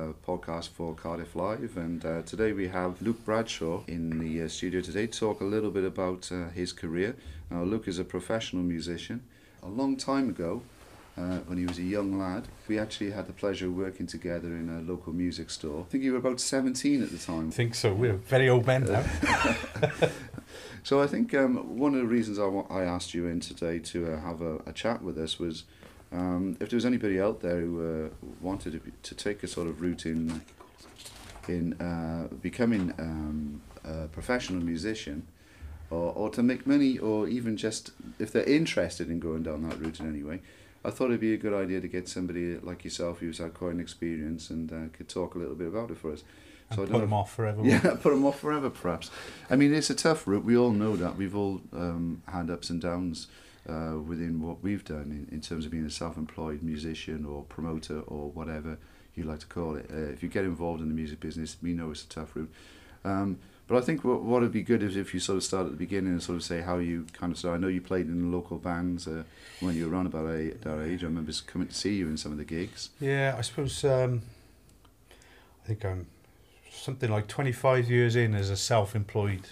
uh, podcast for Cardiff Live, and uh, today we have Luke Bradshaw in the uh, studio today to talk a little bit about uh, his career. Now, Luke is a professional musician. A long time ago, uh, when he was a young lad, we actually had the pleasure of working together in a local music store. I think you were about 17 at the time. I think so. We're very old men now. So I think um, one of the reasons I, wa- I asked you in today to uh, have a, a chat with us was um, if there was anybody out there who uh, wanted to, be, to take a sort of route in in uh, becoming um, a professional musician or, or to make money or even just if they're interested in going down that route in any way, I thought it'd be a good idea to get somebody like yourself who's had quite an experience and uh, could talk a little bit about it for us. and I put them off forever. yeah, put them off forever, perhaps. I mean, it's a tough route. We all know that. We've all um, had ups and downs uh, within what we've done in, in terms of being a self-employed musician or promoter or whatever you like to call it. Uh, if you get involved in the music business, we know it's a tough route. Um, but I think what what would be good is if you sort of start at the beginning and sort of say how you kind of started. I know you played in local bands uh, when you were around about a, that age. I remember coming to see you in some of the gigs. Yeah, I suppose. Um, I think I'm something like 25 years in as a self-employed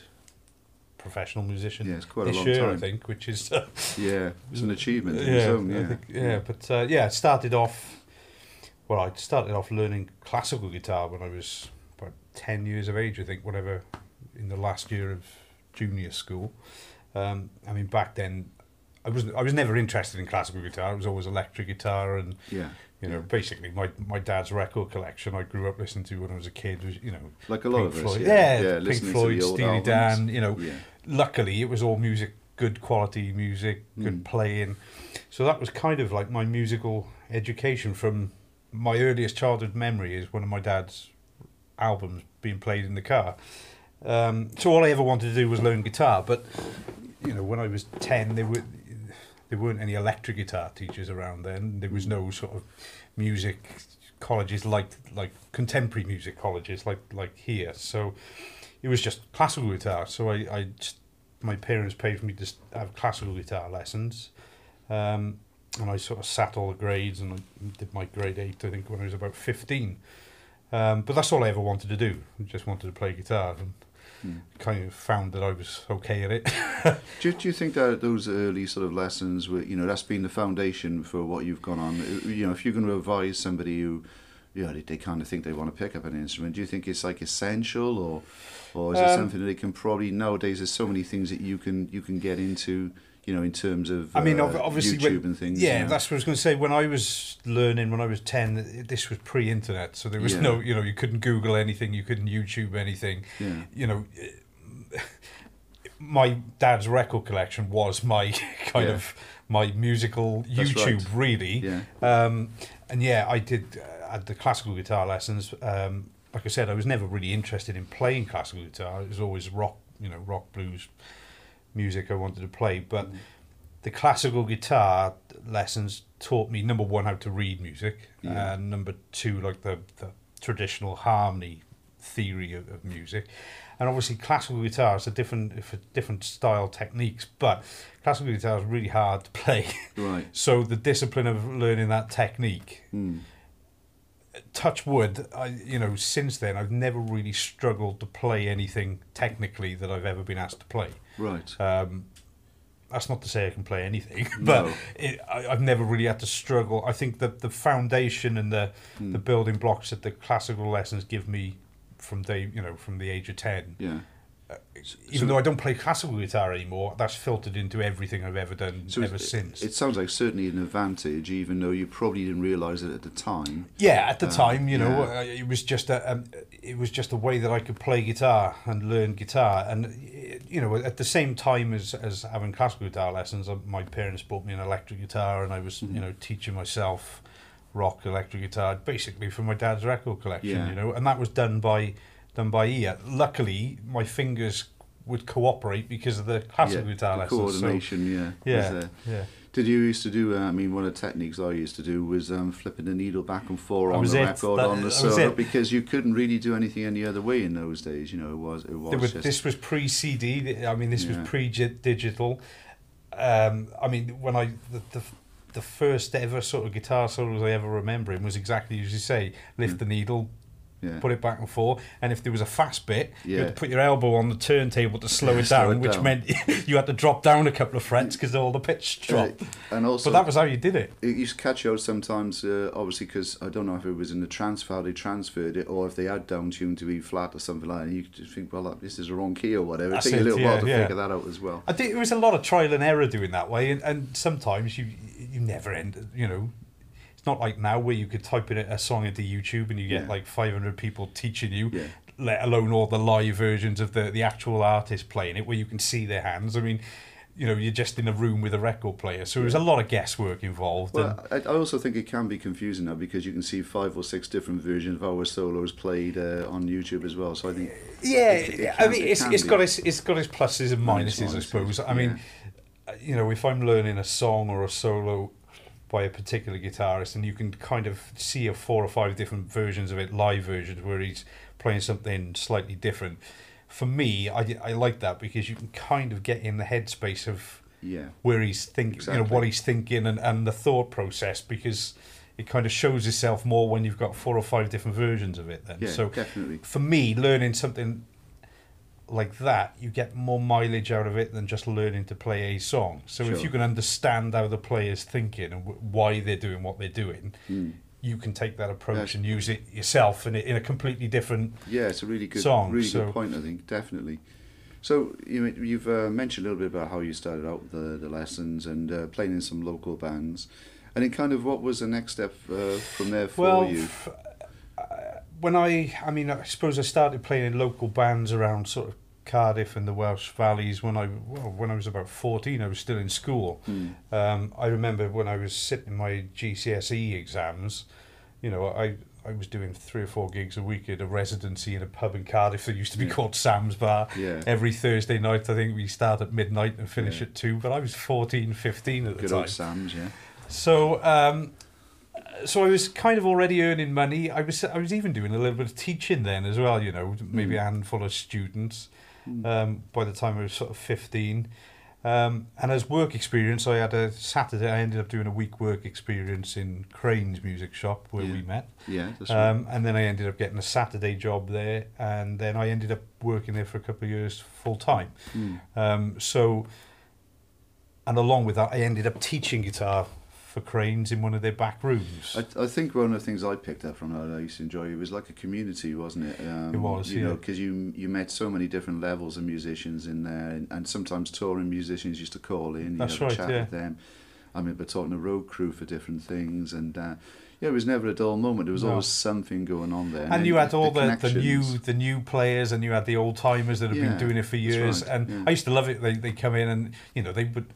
professional musician. Yeah, it's quite this a long year, I think, which is uh, Yeah, it's an achievement yeah, own. Yeah, think- yeah. But uh, yeah, started off. Well, I started off learning classical guitar when I was about 10 years of age, I think, whatever, in the last year of junior school. Um, I mean, back then, I was I was never interested in classical guitar. It was always electric guitar and yeah. you know, basically my, my dad's record collection I grew up listening to when I was a kid was, you know, Like a lot Pink of us. Floyd. Yeah, Yeah, Pink listening Floyd, to the old Steely albums. Dan, you know. Yeah. Luckily it was all music, good quality music, good Mm. playing. So that was kind of like my musical education from my earliest childhood memory is one of my dad's albums being played in the car. Um, so all I ever wanted to do was learn guitar, but you know, when I was 10 there were there weren't any electric guitar teachers around then. There was no sort of music colleges like like contemporary music colleges like like here. So it was just classical guitar. So I, I just, my parents paid for me to have classical guitar lessons. Um, and I sort of sat all the grades and I did my grade eight, I think, when I was about 15. Um, but that's all I ever wanted to do. I just wanted to play guitar and Mm. kind of found that I was okay at it. Do, you- do you think that those early sort of lessons were, you know, that's been the foundation for what you've gone on? Uh, You know, if you're going to advise somebody who, you know, they, they kind of think they want to pick up an instrument, do you think it's like essential or, or is it Um, something that they can probably nowadays? There's so many things that you can you can get into, you know, in terms of I mean, uh, obviously, YouTube when, and things. Yeah, you know? that's what I was going to say. When I was learning, when I was ten, this was pre-internet, so there was Yeah. no, you know, you couldn't Google anything, you couldn't YouTube anything. yeah. You know, my dad's record collection was my kind Yeah. of my musical That's YouTube, right. really. Yeah. Um, and yeah, I did uh, had the classical guitar lessons. Um, like I said, I was never really interested in playing classical guitar. It was always rock, you know, rock blues music I wanted to play. But the classical guitar lessons taught me number one how to read music, Yeah. and number two like the, the traditional harmony theory of, of music. And obviously, classical guitar is a different, for different style techniques, but classical guitar is really hard to play. Right. So the discipline of learning that technique, Mm. Touch wood, I you know since then I've never really struggled to play anything technically that I've ever been asked to play. Right. Um, that's not to say I can play anything, but No. it, I, I've never really had to struggle. I think that the foundation and the Mm. the building blocks that the classical lessons give me from day you know from the age of ten. Yeah. Even so- though I don't play classical guitar anymore, that's filtered into everything I've ever done So ever since. It sounds like certainly an advantage, even though you probably didn't realise it at the time. Yeah, at the Um, time, you know, yeah. uh, it was just a um, it was just a way that I could play guitar and learn guitar, and uh, you know, at the same time as as having classical guitar lessons, uh, my parents bought me an electric guitar, and I was Mhm. you know teaching myself rock electric guitar basically from my dad's record collection, Yeah. you know, and that was done by done by ear. Luckily, my fingers would cooperate because of the classical yeah, guitar the lessons. so- coordination, yeah. yeah, yeah. Did you used to do? Uh, I mean, one of the techniques I used to do was um, flipping the needle back and forth on the it. record That- on the that was server it. because you couldn't really do anything any other way in those days. You know, it was it was just this was pre CD. I mean, this Yeah. was pre digital. Um, I mean, when I the, the the first ever sort of guitar solos I ever remember was exactly as you say: lift Mm. the needle, Yeah. put it back and forth. And if there was a fast bit, you had to put your elbow on the turntable to slow it Slow down, it which down. meant you had to drop down a couple of frets because all the pitch dropped. And also, But that was how you did it. it used to catch you out sometimes, uh, obviously, because I don't know if it was in the transfer how they transferred it, or if they had down tuned to E flat or something like that. And you could think, well, that- this is the wrong key or whatever. That's it took it, a little yeah, while to yeah. figure that out as well. I think it was a lot of trial and error doing that way, and, and sometimes you you never end. You know, not like now where you could type in a, song into YouTube and you get Yeah. like 500 people teaching you. Yeah. Let alone all the live versions of the the actual artist playing it, where you can see their hands. I mean, you know, you're just in a room with a record player, so there's a lot of guesswork involved. and, Well, I, I also think it can be confusing now because you can see five or six different versions of our solos played uh, on YouTube as well. So I think Yeah, It- it I mean, it it's, can it's be. got its it's got its pluses and Minus, minuses, I minuses, suppose. I mean, you know, if I'm learning a song or a solo by a particular guitarist, and you can kind of see a four or five different versions of it, live versions where he's playing something slightly different. For me, I, I like that because you can kind of get in the headspace of yeah, where he's thinking, you know, what he's thinking and, and the thought process because it kind of shows itself more when you've got four or five different versions of it then. yeah, so definitely. for me, learning something like that, you get more mileage out of it than just learning to play a song. So if you can understand how the player's thinking and w- why they're doing what they're doing, Mm. you can take that approach Yes. and use it yourself in a, in a completely different. Yeah, it's a really good, song, really so- good point. I think definitely. So you you've uh, mentioned a little bit about how you started out with the the lessons and uh, playing in some local bands, and then kind of what was the next step uh, from there for well, you? f- uh, when I, I mean, I suppose I started playing in local bands around sort of Cardiff and the Welsh Valleys when I, well, when I was about fourteen. I was still in school. Mm. Um, I remember when I was sitting my GCSE exams, you know, I, I was doing three or four gigs a week at a residency in a pub in Cardiff that used to be Yeah. called Sam's Bar. Yeah, Every Thursday night, I think we start at midnight and finish Yeah. at two, but I was 14, 15 at the good time. old Sam's. Yeah, So, um, so I was kind of already earning money. I was I was even doing a little bit of teaching then as well. You know, maybe a Mm. handful of students. Mm. Um, by the time I was sort of fifteen, um, and as work experience, I had a Saturday. I ended up doing a week work experience in Crane's music shop where we met. yeah, that's right. Um, and then I ended up getting a Saturday job there, and then I ended up working there for a couple of years full time. Mm. Um, so, and along with that, I ended up teaching guitar for Cranes in one of their back rooms. I, I think one of the things I picked up from that I used to enjoy it was like a community, wasn't it? Um, It was, you yeah. know, because you you met so many different levels of musicians in there, and, and sometimes touring musicians used to call in. You That's a right, chat yeah. with them. I remember talking to road crew for different things, and uh, yeah, it was never a dull moment. There was No. always something going on there. and then you had all the, the, connections. new the new players and you had the old timers that have Yeah, been doing it for years right, and yeah. I used to love it they they come in and you know they would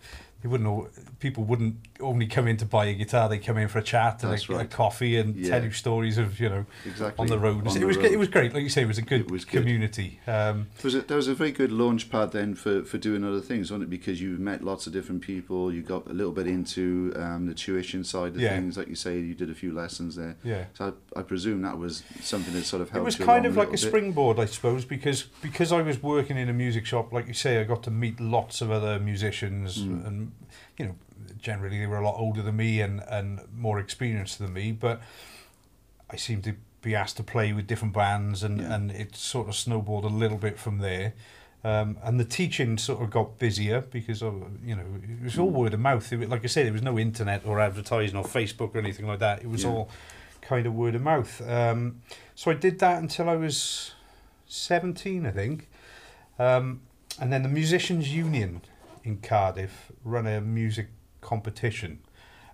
they wouldn't know people wouldn't only come in to buy a guitar they come in for a chat and a, a coffee and Yeah. tell you stories of you know exactly on the road on it the was road. it was great like you say it was a good, It was good. community um, There was a, there was a very good launch pad then for, for doing other things, wasn't it? Because you met lots of different people. You got a little bit into um, the tuition side of Yeah. things, like you say. You did a few lessons there. yeah So I, I presume that was something that sort of helped. It was kind of like a bit. springboard, I suppose, because because I was working in a music shop, like you say, I got to meet lots of other musicians, Mm. and you know, generally they were a lot older than me and and more experienced than me, but I seemed to be asked to play with different bands, and Yeah. and it sort of snowballed a little bit from there. Um, and the teaching sort of got busier because of you know it was all word of mouth. It, like I said, there was no internet or advertising or Facebook or anything like that. It was Yeah. all kind of word of mouth. Um, so I did that until I was 17, I think. Um, and then the Musicians Union in Cardiff run a music competition.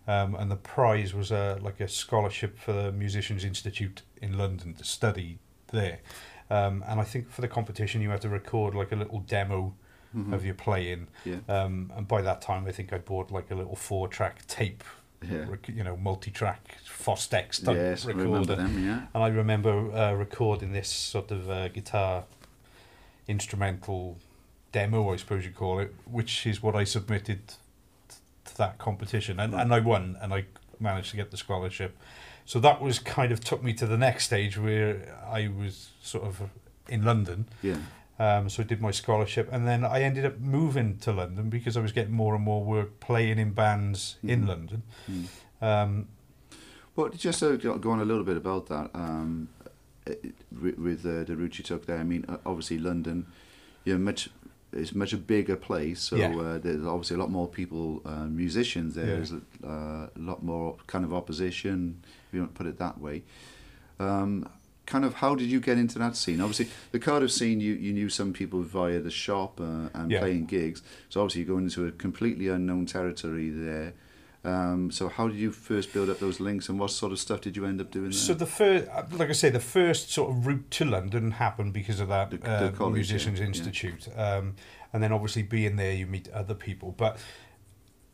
Um, and the prize was a, like a scholarship for the Musicians Institute in London to study there. Um, and I think for the competition, you had to record like a little demo Mhm. of your playing. Yeah, Um, and by that time, I think I bought like a little four track tape, yeah. rec- you know, multi track Fostex type Yes, recorder. them, yeah. And I remember uh, recording this sort of uh, guitar instrumental demo, I suppose you call it, which is what I submitted that competition, and, and I won, and I managed to get the scholarship. So that was kind of took me to the next stage where I was sort of in London. Yeah, Um, so I did my scholarship, and then I ended up moving to London because I was getting more and more work playing in bands in Mhm. London. Mm. Um, Well, just to go on a little bit about that, um, with uh, the route you took there. I mean, obviously London, you know, much it's much a bigger place, so Yeah. uh, there's obviously a lot more people, uh, musicians there. Yeah. There's uh, a lot more kind of opposition, if you want to put it that way. Um, kind of, how did you get into that scene? Obviously, the Cardiff scene, you, you knew some people via the shop uh, and Yeah. playing gigs. So obviously, you're going into a completely unknown territory there. Um, so how did you first build up those links, and what sort of stuff did you end up doing there? So the first, like I say, the first sort of route to London happened because of that The- the uh, college, Musicians yeah, yeah. Institute, Um, and then obviously being there, you meet other people. But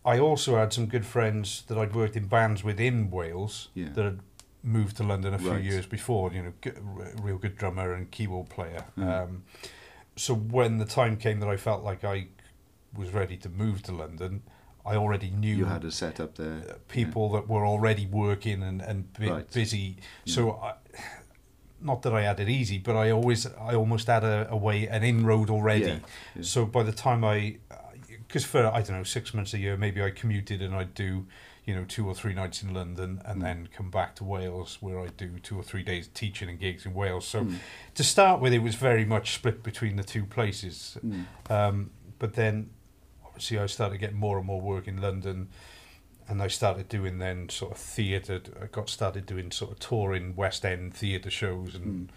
I also had some good friends that I'd worked in bands with in Wales Yeah. that had moved to London a few Right. years before. You know, real good drummer and keyboard player. Mm. Um, so when the time came that I felt like I was ready to move to London, I already knew you had a setup there. uh, people that were already working and, and bu- Right. busy. So, I, not that I had it easy, but I always, I almost had a, a way, an inroad already. Yeah, yeah. So by the time I, because for I don't know six months a year, maybe I commuted and I'd do, you know, two or three nights in London and Mm. then come back to Wales where I do two or three days teaching and gigs in Wales. So Mm. to start with, it was very much split between the two places. Mm. Um, but then, obviously, I started getting more and more work in London, and I started doing then sort of theatre. I got started doing sort of touring West End theatre shows, and Mm.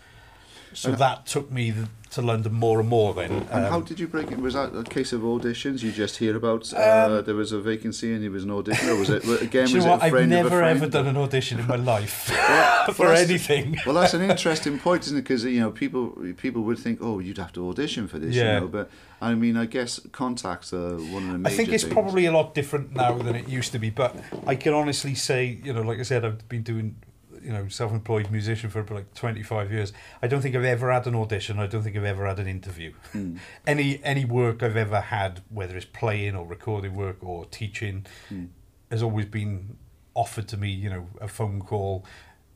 So And- that took me to London more and more. Then, And how Um, did you break it? Was that a case of auditions? You just hear about uh, Um, there was a vacancy and there was an audition, or was it again? was it what? a I've friend a never ever done an audition in my life Well, for well, anything. Well, that's an interesting point, isn't it? Because you know, people people would think, oh, you'd have to audition for this, Yeah. you know. But I mean, I guess contacts are one of the I think it's things. probably a lot different now than it used to be, but I can honestly say, you know, like I said, I've been doing, you know, self-employed musician for like 25 years. I don't think I've ever had an audition. I don't think I've ever had an interview. Mm. Any any work I've ever had, whether it's playing or recording work or teaching, Mm. has always been offered to me. You know, a phone call.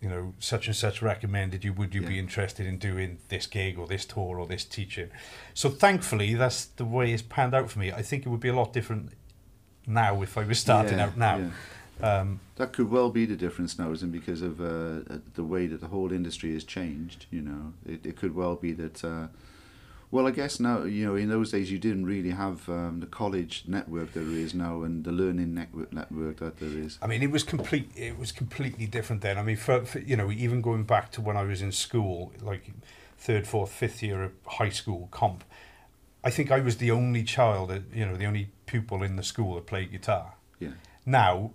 You know, such and such recommended you. Would you be interested in doing this gig or this tour or this teaching? So thankfully, that's the way it's panned out for me. I think it would be a lot different now if I was starting Yeah, out now. yeah. Um, That could well be the difference now, isn't it? Because of uh, the way that the whole industry has changed. You know, it, it could well be that. Uh, well, I guess now you know in those days you didn't really have um, the college network there is now and the learning network network that there is. I mean, it was complete. It was completely different then. I mean, for, for you know, even going back to when I was in school, like third, fourth, fifth year of high school comp, I think I was the only child, you know, the only pupil in the school that played guitar. Yeah, Now,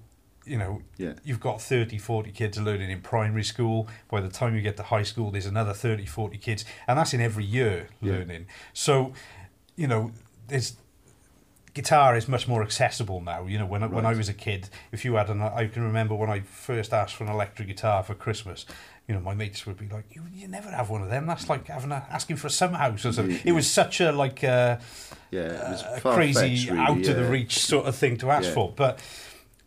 you know, yeah, you've got 30, 40 kids learning in primary school. By the time you get to high school, there's another 30, 40 kids. And that's in every year Yeah. learning. So, you know, there's guitar is much more accessible now. You know, when, I when I was a kid, if you had an, I can remember when I first asked for an electric guitar for Christmas, you know, my mates would be like, you, you never have one of them. That's like having a, asking for a summer house or something. Yeah, It was such a, like, uh, yeah. It was a crazy really, out of the reach sort of thing to ask Yeah. for. But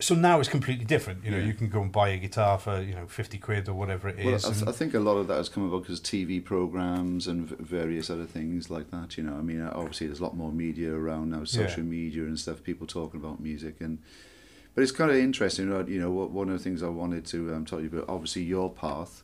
so now it's completely different. You know, Yeah. you can go and buy a guitar for you know fifty quid or whatever it Well. I, th- I think a lot of that has come about because TV programs and v- various other things like that. You know, I mean, obviously there's a lot more media around now, social media and stuff. People talking about music and, but it's kind of interesting. You know, one of the things I wanted to um, to you about, obviously your path,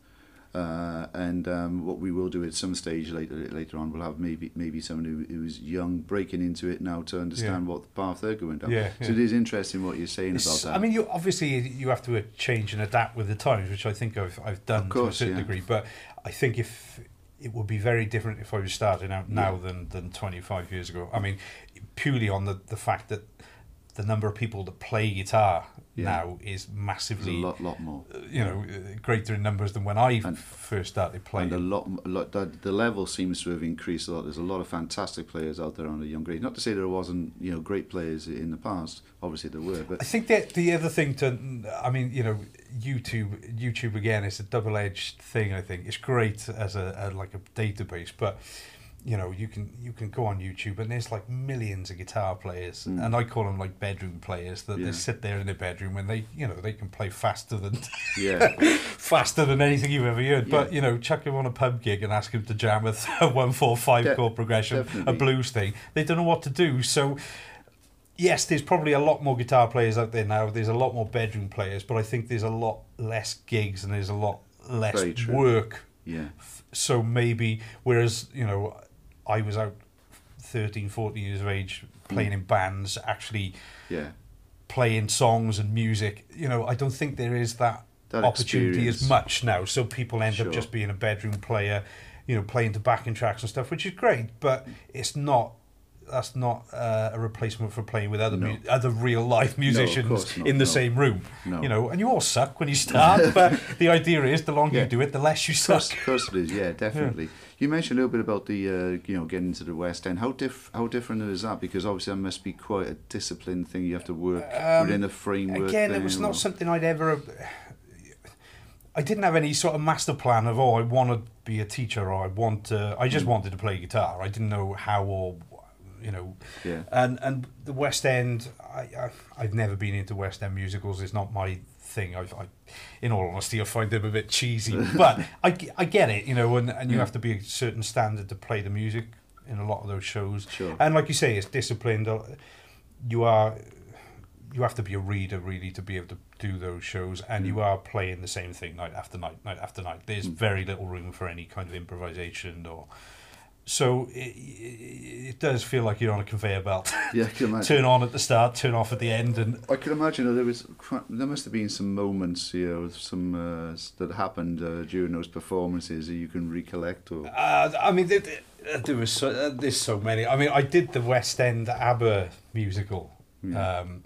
uh, and um, what we will do at some stage later later on, we'll have maybe maybe someone who, who's young breaking into it now to understand what the path they're going down. Yeah, So it is interesting what you're saying It's- about that. I mean, you obviously you have to change and adapt with the times, which I think I've I've done course, to a certain yeah. degree. But I think if it would be very different if I was starting out now Yeah. than than twenty five years ago. I mean, purely on the the fact that the number of people that play guitar Yeah. now is There's a massively, lot, lot more. uh, you know, uh, greater in numbers than when I And- first started playing. And a lot, a lot the, the level seems to have increased a lot. There's a lot of fantastic players out there on a young grade. Not to say there wasn't, you know, great players in the past. Obviously there were, but I think that the other thing to, I mean, you know, YouTube, YouTube again is a double-edged thing. I think it's great as a, a like a database, but you know, you can you can go on YouTube and there's like millions of guitar players, Mm. and I call them like bedroom players that Yeah. they sit there in their bedroom and they, you know, they can play faster than yeah, faster than anything you've ever heard. But you know, chuck him on a pub gig and ask him to jam a a one four five De- chord progression, a blues thing. They don't know what to do. So yes, there's probably a lot more guitar players out there now. There's a lot more bedroom players, but I think there's a lot less gigs and there's a lot less work Yeah. So maybe, whereas, you know, I was out 13, 14 years of age playing in bands, actually Yeah. playing songs and music, you know, I don't think there is that, That opportunity experience. as much now. So people end Sure. up just being a bedroom player, you know, playing to backing tracks and stuff, which is great, but it's not. That's not uh, a replacement for playing with other No. mu- other real life musicians not, in the no. same room. No. You know, and you all suck when you start, but the idea is the longer Yeah. you do it, the less you suck. of course it is. Yeah, definitely. You mentioned a little bit about the uh, you know getting into the West End. How diff how different is that? Because obviously that must be quite a disciplined thing. You have to work Um, within a framework. Again, there, it was or- not something I'd ever. I didn't have any sort of master plan of oh I want to be a teacher or I want to. I Mm. just wanted to play guitar. I didn't know how or you know. Yeah. And and the West End, I, I I've never been into West End musicals. It's not my thing. I've, I, in all honesty, I find them a bit cheesy. but I, I get it, you know, and, and you Yeah. have to be a certain standard to play the music in a lot of those shows. Sure. And like you say, it's disciplined. Uh, You are, you have to be a reader really to be able to do those shows, and you mm. are playing the same thing night after night, night after night. There's mm. very little room for any kind of improvisation or. So it, it, does feel like you're on a conveyor belt. Yeah, I can imagine. turn on at the start, turn off at the end, and I can imagine that there was there must have been some moments here, with some uh, that happened uh, during those performances that you can recollect. Or Uh, I mean, there, there- there was so, uh, there's so many. I mean, I did the West End ABBA musical. Yeah. Um,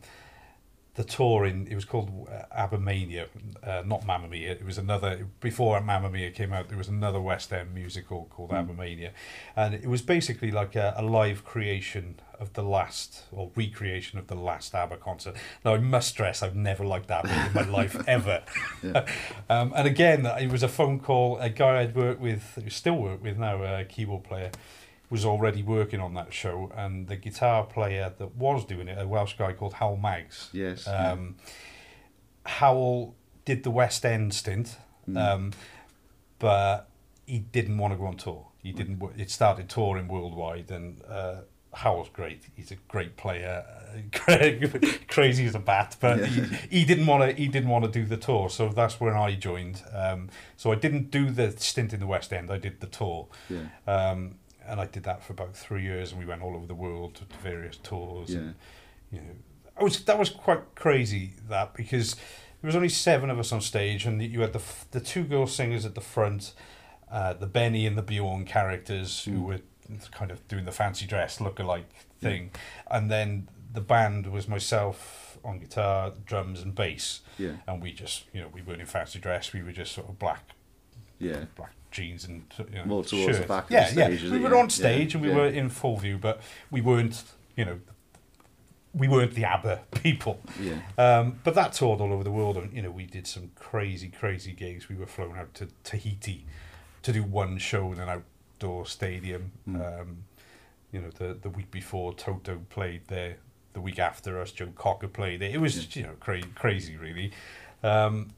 the tour in it was called uh, ABBA Mania, uh, not Mamma Mia. It was another before Mamma Mia came out. There was another West End musical called ABBA Mania, and it was basically like a, a live creation of the last or recreation of the last ABBA concert. Now I must stress, I've never liked ABBA in my life ever. Yeah. um, and again, it was a phone call. A guy I'd worked with, still work with now, a keyboard player, was already working on that show, and the guitar player that was doing it, a Welsh guy called Hywel Maggs. yes, yeah. Um, Hywel did the West End stint, Mm. um, but he didn't want to go on tour. He didn't. It started touring worldwide, and uh, Hywel's great. He's a great player, crazy as a bat, but Yeah. he, he didn't want to. He didn't want to do the tour, so that's when I joined. Um, so I didn't do the stint in the West End. I did the tour. yeah, Um, and I did that for about three years, and we went all over the world to various tours. yeah, And, you know, I was that was quite crazy that because there was only seven of us on stage, and you had the the two girl singers at the front, uh, the Benny and the Bjorn characters who Mm. were kind of doing the fancy dress look-alike thing, and then the band was myself on guitar, drums, and bass, yeah, and we just you know we weren't in fancy dress, we were just sort of black yeah. black jeans and you know, towards the back yeah, yeah. stage, We were on stage yeah, and we yeah. were in full view, but we weren't, you know, we weren't the ABBA people. Yeah, Um, but that toured all over the world, and you know, we did some crazy, crazy gigs. We were flown out to Tahiti to do one show in an outdoor stadium. Mm. Um, you know, the the week before Toto played there. The week after us, Joe Cocker played there. It was, you know, cra- crazy, really. Um,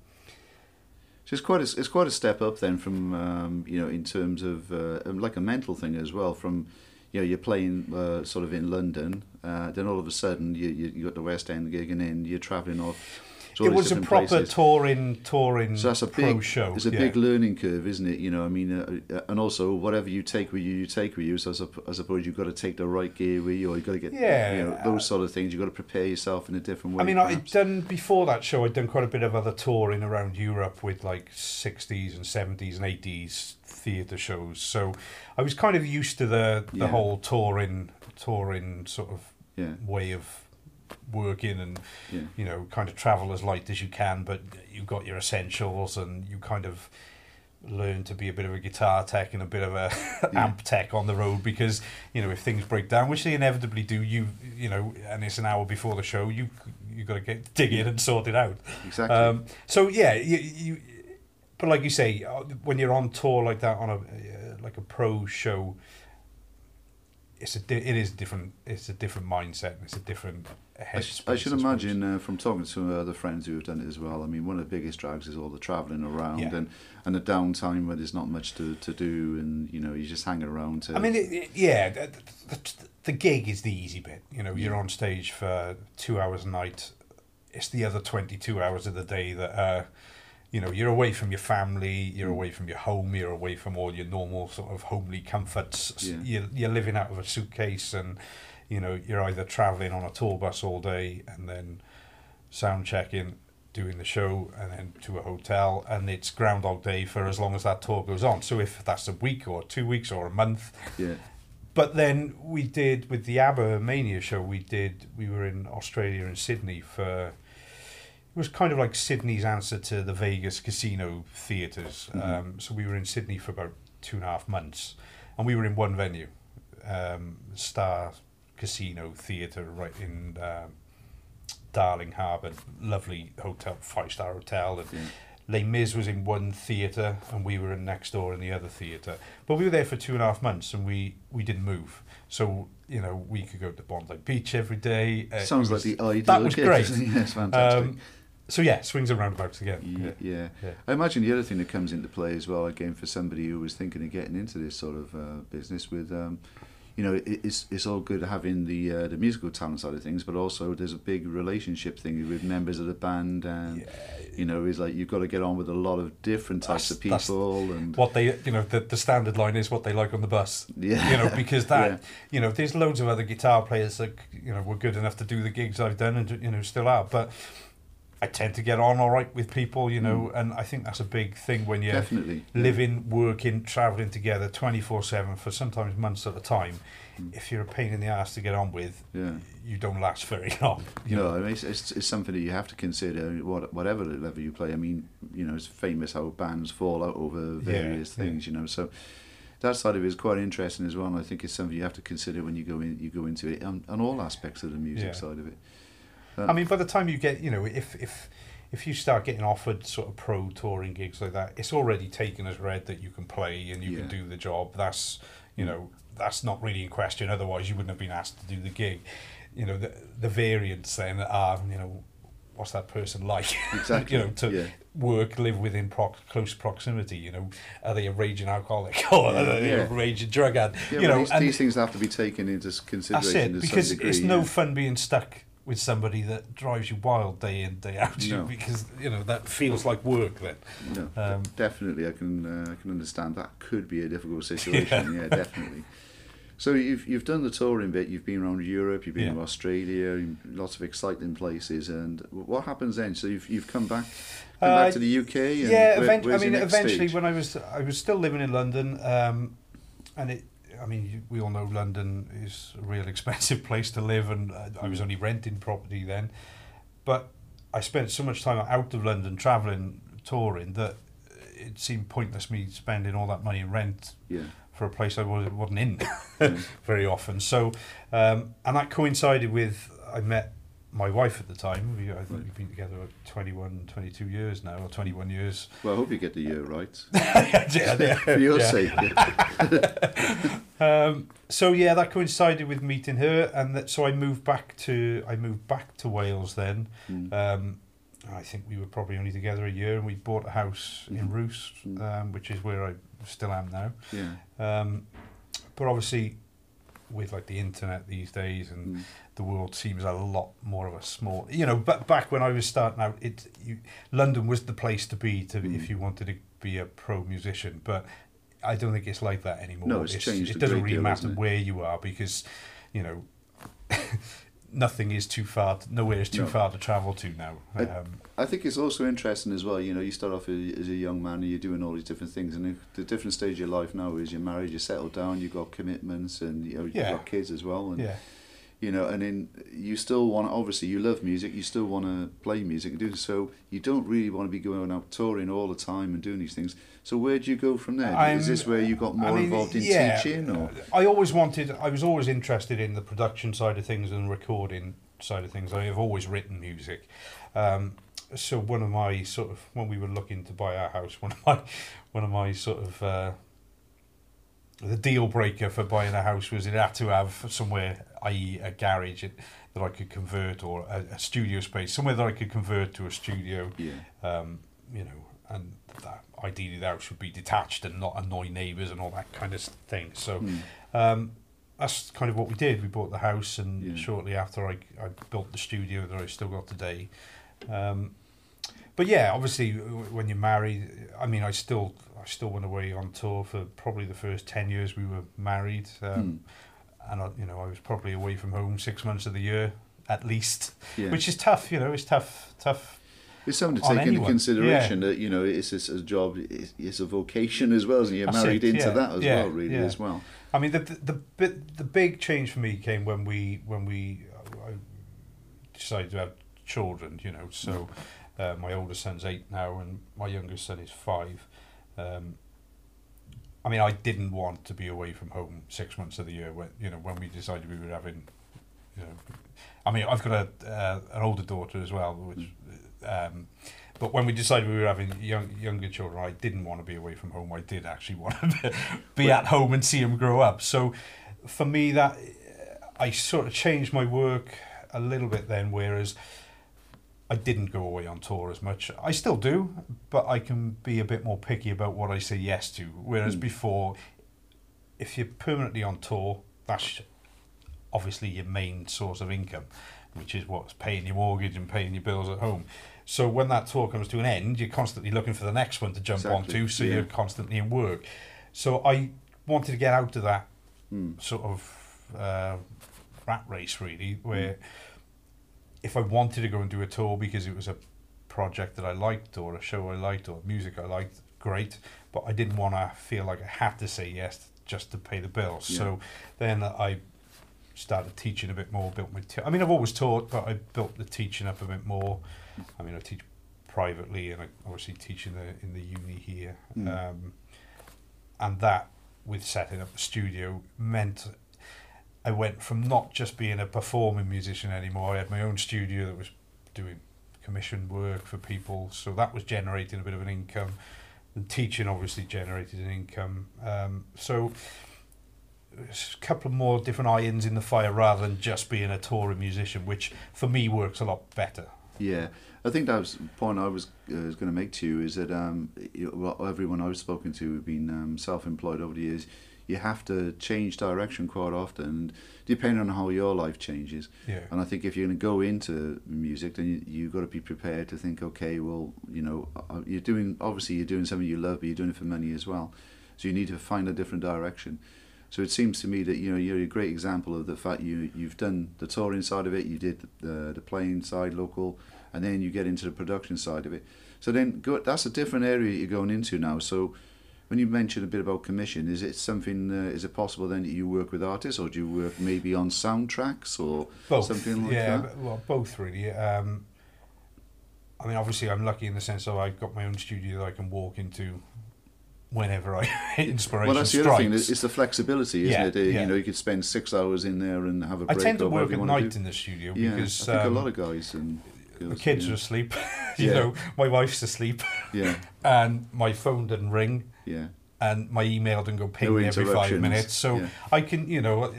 So it's quite a, it's quite a step up then from um, you know in terms of uh, um, like a mental thing as well from you know you're playing uh, sort of in London uh, then all of a sudden you, you you got the West End gig and then you're travelling off it was a proper places. touring, touring So that's a big show. It's a yeah. big learning curve, isn't it? You know, I mean, uh, uh, and also whatever you take with you, you take with you. So I, sup- I suppose you've got to take the right gear with you, or you've got to get, Yeah. you know, those sort of things. You've got to prepare yourself in a different way. I mean, I'd done before that show. I'd done quite a bit of other touring around Europe with like sixties and seventies and eighties theatre shows. So I was kind of used to the the Yeah. whole touring touring sort of yeah, way of working and yeah, you know kind of travel as light as you can, but you've got your essentials and you kind of learn to be a bit of a guitar tech and a bit of a Yeah. amp tech on the road because you know if things break down which they inevitably do you you know and it's an hour before the show you you got to get dig in and sort it out exactly. um, so yeah you, you but like you say uh, when you're on tour like that on a uh, like a pro show it's a di- it is different it's a different mindset and it's a different I, sh- I should imagine uh, from talking to some other friends who have done it as well. I mean, one of the biggest drags is all the travelling around Yeah. and, and the downtime where there's not much to, to do, and you know, you're just hang around. To, I mean, it, it, yeah, the, the, the gig is the easy bit. You know, you're on stage for two hours a night. It's the other 22 hours of the day that are, you know, you're away from your family, you're Mm. away from your home, you're away from all your normal sort of homely comforts. Yeah. You're, you're living out of a suitcase, and you know, you're either traveling on a tour bus all day and then sound checking, doing the show, and then to a hotel, and it's Groundhog Day for as long as that tour goes on. So if that's a week or two weeks or a month, Yeah. but then we did with the ABBA Mania show. We did. We were in Australia and Sydney for. It was kind of like Sydney's answer to the Vegas casino theaters. Mhm. Um, so we were in Sydney for about two and a half months, and we were in one venue, um, Star Casino Theatre, right in um, Darling Harbour. Lovely hotel, five star hotel, and Yeah. Les Mis was in one theatre and we were in next door in the other theatre. But we were there for two and a half months and we, we didn't move. So, you know, we could go to Bondi Beach every day. Uh, Sounds was- like the ideal. that was great. Yes, fantastic. Um, so, yeah, swings and roundabouts again. yeah, yeah. Yeah. I imagine the other thing that comes into play as well, again, for somebody who was thinking of getting into this sort of uh, business with, um, you know, it, it's it's all good having the uh, the musical talent side of things, but also there's a big relationship thing with members of the band, and Yeah. you know, it's like you've got to get on with a lot of different types That's- of people, and What they, you know, the, the standard line is what they like on the bus. yeah, You know, because that, Yeah. you know, there's loads of other guitar players that, you know, were good enough to do the gigs I've done and, you know, still are. But I tend to get on all right with people, you know, and I think that's a big thing when you're definitely living, working, travelling together 24 7 for sometimes months at a time. Mm. If you're a pain in the ass to get on with, Yeah. you don't last very long. You no, know? I mean, it's, it's, it's something that you have to consider. What, whatever level you play, I mean, you know, it's famous how bands fall out over various yeah. things. You know, so that side of it is quite interesting as well. And I think it's something you have to consider when you go in. You go into it on, on all aspects of the music Yeah. side of it. I mean, by the time you get, you know, if if if you start getting offered sort of pro touring gigs like that, it's already taken as read that you can play and you Yeah. can do the job. That's you know that's not really in question. Otherwise, you wouldn't have been asked to do the gig. You know, the the variants then are you know what's that person like? Exactly. you know, to yeah. work, live within prox- close proximity. You know, are they a raging alcoholic or are they Yeah. a raging drug addict? Yeah, you know, these, these things have to be taken into s- that's consideration it to because some degree. it's no fun being stuck with somebody that drives you wild day in day out. No. because you know that feels like work then. No, Um, definitely, I can uh, I can understand that could be a difficult situation. yeah. definitely. So you've you've done the touring bit. You've been around Europe. You've been Yeah. to Australia. Lots of exciting places. And what happens then? So you've you've come back, come Uh, back to the UK. Yeah, where- I mean, eventually stage? when I was I was still living in London, um, and it. I mean, we all know London is a real expensive place to live, and uh, I was Mm. only renting property then. But I spent so much time out of London traveling, touring that it seemed pointless me spending all that money in rent yeah, for a place I was, wasn't in very often. So, um, and that coincided with I met my wife at the time. We, I think we've been together about 21, 22 years now, or 21 years. Well, I hope you get the year right yeah, yeah, for your yeah. sake. Um, so yeah, that coincided with meeting her, and that, so I moved back to I moved back to Wales then. Mm. Um, I think we were probably only together a year, and we bought a house in Mhm. Rhoose, Mm. um, which is where I still am now. yeah. Um, but obviously, with like the internet these days, and Mm. The world seems a lot more of a small. You know, but back when I was starting out, it you, London was the place to be to Mm. if you wanted to be a pro musician. But I don't think it's like that anymore. No, it's changed It doesn't really deal, matter where you are because, you know. Nothing is too far. Nowhere is too No. far to travel to now. I- Um, I think it's also interesting as well. You know, you start off as a young man and you're doing all these different things, and the different stage of your life now is you're married, you're settled down, you've got commitments, and you know you've got kids as well, and yeah, you know, and then you still want to, obviously you love music, you still want to play music and do so. You don't really want to be going out touring all the time and doing these things. So where do you go from there? I'm- is this where you got more I mean, involved in yeah, teaching, or I always wanted. I was always interested in the production side of things and recording side of things. I have always written music. Um, so one of my sort of when we were looking to buy our house, one of my one of my sort of uh, the deal breaker for buying a house was it had to have somewhere, i.e., a garage it, that I could convert or a, a studio space, somewhere that I could convert to a studio yeah, um, you know, and that ideally the house should be detached and not annoy neighbours and all that kind of thing. So Hmm. um, that's kind of what we did. We bought the house, and Yeah. shortly after, I, I built the studio that I still got today. Um, but yeah, obviously when you're married, I mean, I still I still went away on tour for probably the first ten years we were married, um, and I, you know I was probably away from home six months of the year at least, Yeah. which is tough. You know, it's tough, tough. It's something to take into anyone. consideration that you know it's, it's a job, it's, it's a vocation as well, and you're That's married it, into yeah, that as yeah, well, really yeah. as well. I mean, the the the, the big change for me came when we when we I decided to have children. You know, so uh, my oldest son's eight now, and my youngest son is five. Um, I mean, I didn't want to be away from home six months of the year. When you know, when we decided we were having, you know, I mean, I've got a uh, an older daughter as well, which. Um, but when we decided we were having young, younger children, I didn't want to be away from home. I did actually want to be at home and see them grow up. So, for me, that I sort of changed my work a little bit then. Whereas I didn't go away on tour as much. I still do, but I can be a bit more picky about what I say yes to. Whereas Mm. before, if you're permanently on tour, that's obviously your main source of income, which is what's paying your mortgage and paying your bills at home. So when that tour comes to an end, you're constantly looking for the next one to jump Exactly, onto, so yeah. you're constantly in work. So I wanted to get out of that Mm. sort of uh, rat race, really, Mm. If I wanted to go and do a tour because it was a project that I liked or a show I liked or music I liked, great. But I didn't want to feel like I had to say yes just to pay the bills. Yeah. So then I started teaching a bit more. Built my. T- I mean, I've always taught, but I built the teaching up a bit more. I mean, I teach privately, and I obviously teach in the in the uni here. Mm. Um, and that, with setting up the studio, meant I went from not just being a performing musician anymore. I had my own studio that was doing commission work for people, so that was generating a bit of an income. And teaching obviously generated an income. Um, so a couple of more different irons in the fire rather than just being a touring musician, which for me works a lot better. Yeah, I think that was the point I was uh, was going to make to you is that um, you know, well, everyone I've spoken to who've been um, self-employed over the years, you have to change direction quite often, depending on how your life changes. Yeah. And I think if you're going to go into music, then you you got to be prepared to think, okay, well, you know, uh, you're doing obviously you're doing something you love, but you're doing it for money as well. So you need to find a different direction. So it seems to me that you know you're a great example of the fact you you've done the touring side of it, you did the the playing side local, and then you get into the production side of it. So then go, that's a different area you're going into now. So when you mentioned a bit about commission, is it something? Uh, is it possible then that you work with artists, or do you work maybe on soundtracks or both something like yeah that? b- well both really um i mean obviously i'm lucky in the sense that i've got my own studio that i can walk into whenever i inspiration Well, that's the strikes other thing. It's the flexibility, isn't Yeah, it? Uh, yeah. You know, you could spend six hours in there and have a break. I tend to or work at night in the studio Yeah, because I think um, a lot of guys and the kids yeah. are asleep you Yeah. know my wife's asleep Yeah, and my phone didn't ring yeah, and my email doesn't go ping No every five minutes so yeah. i can you know uh,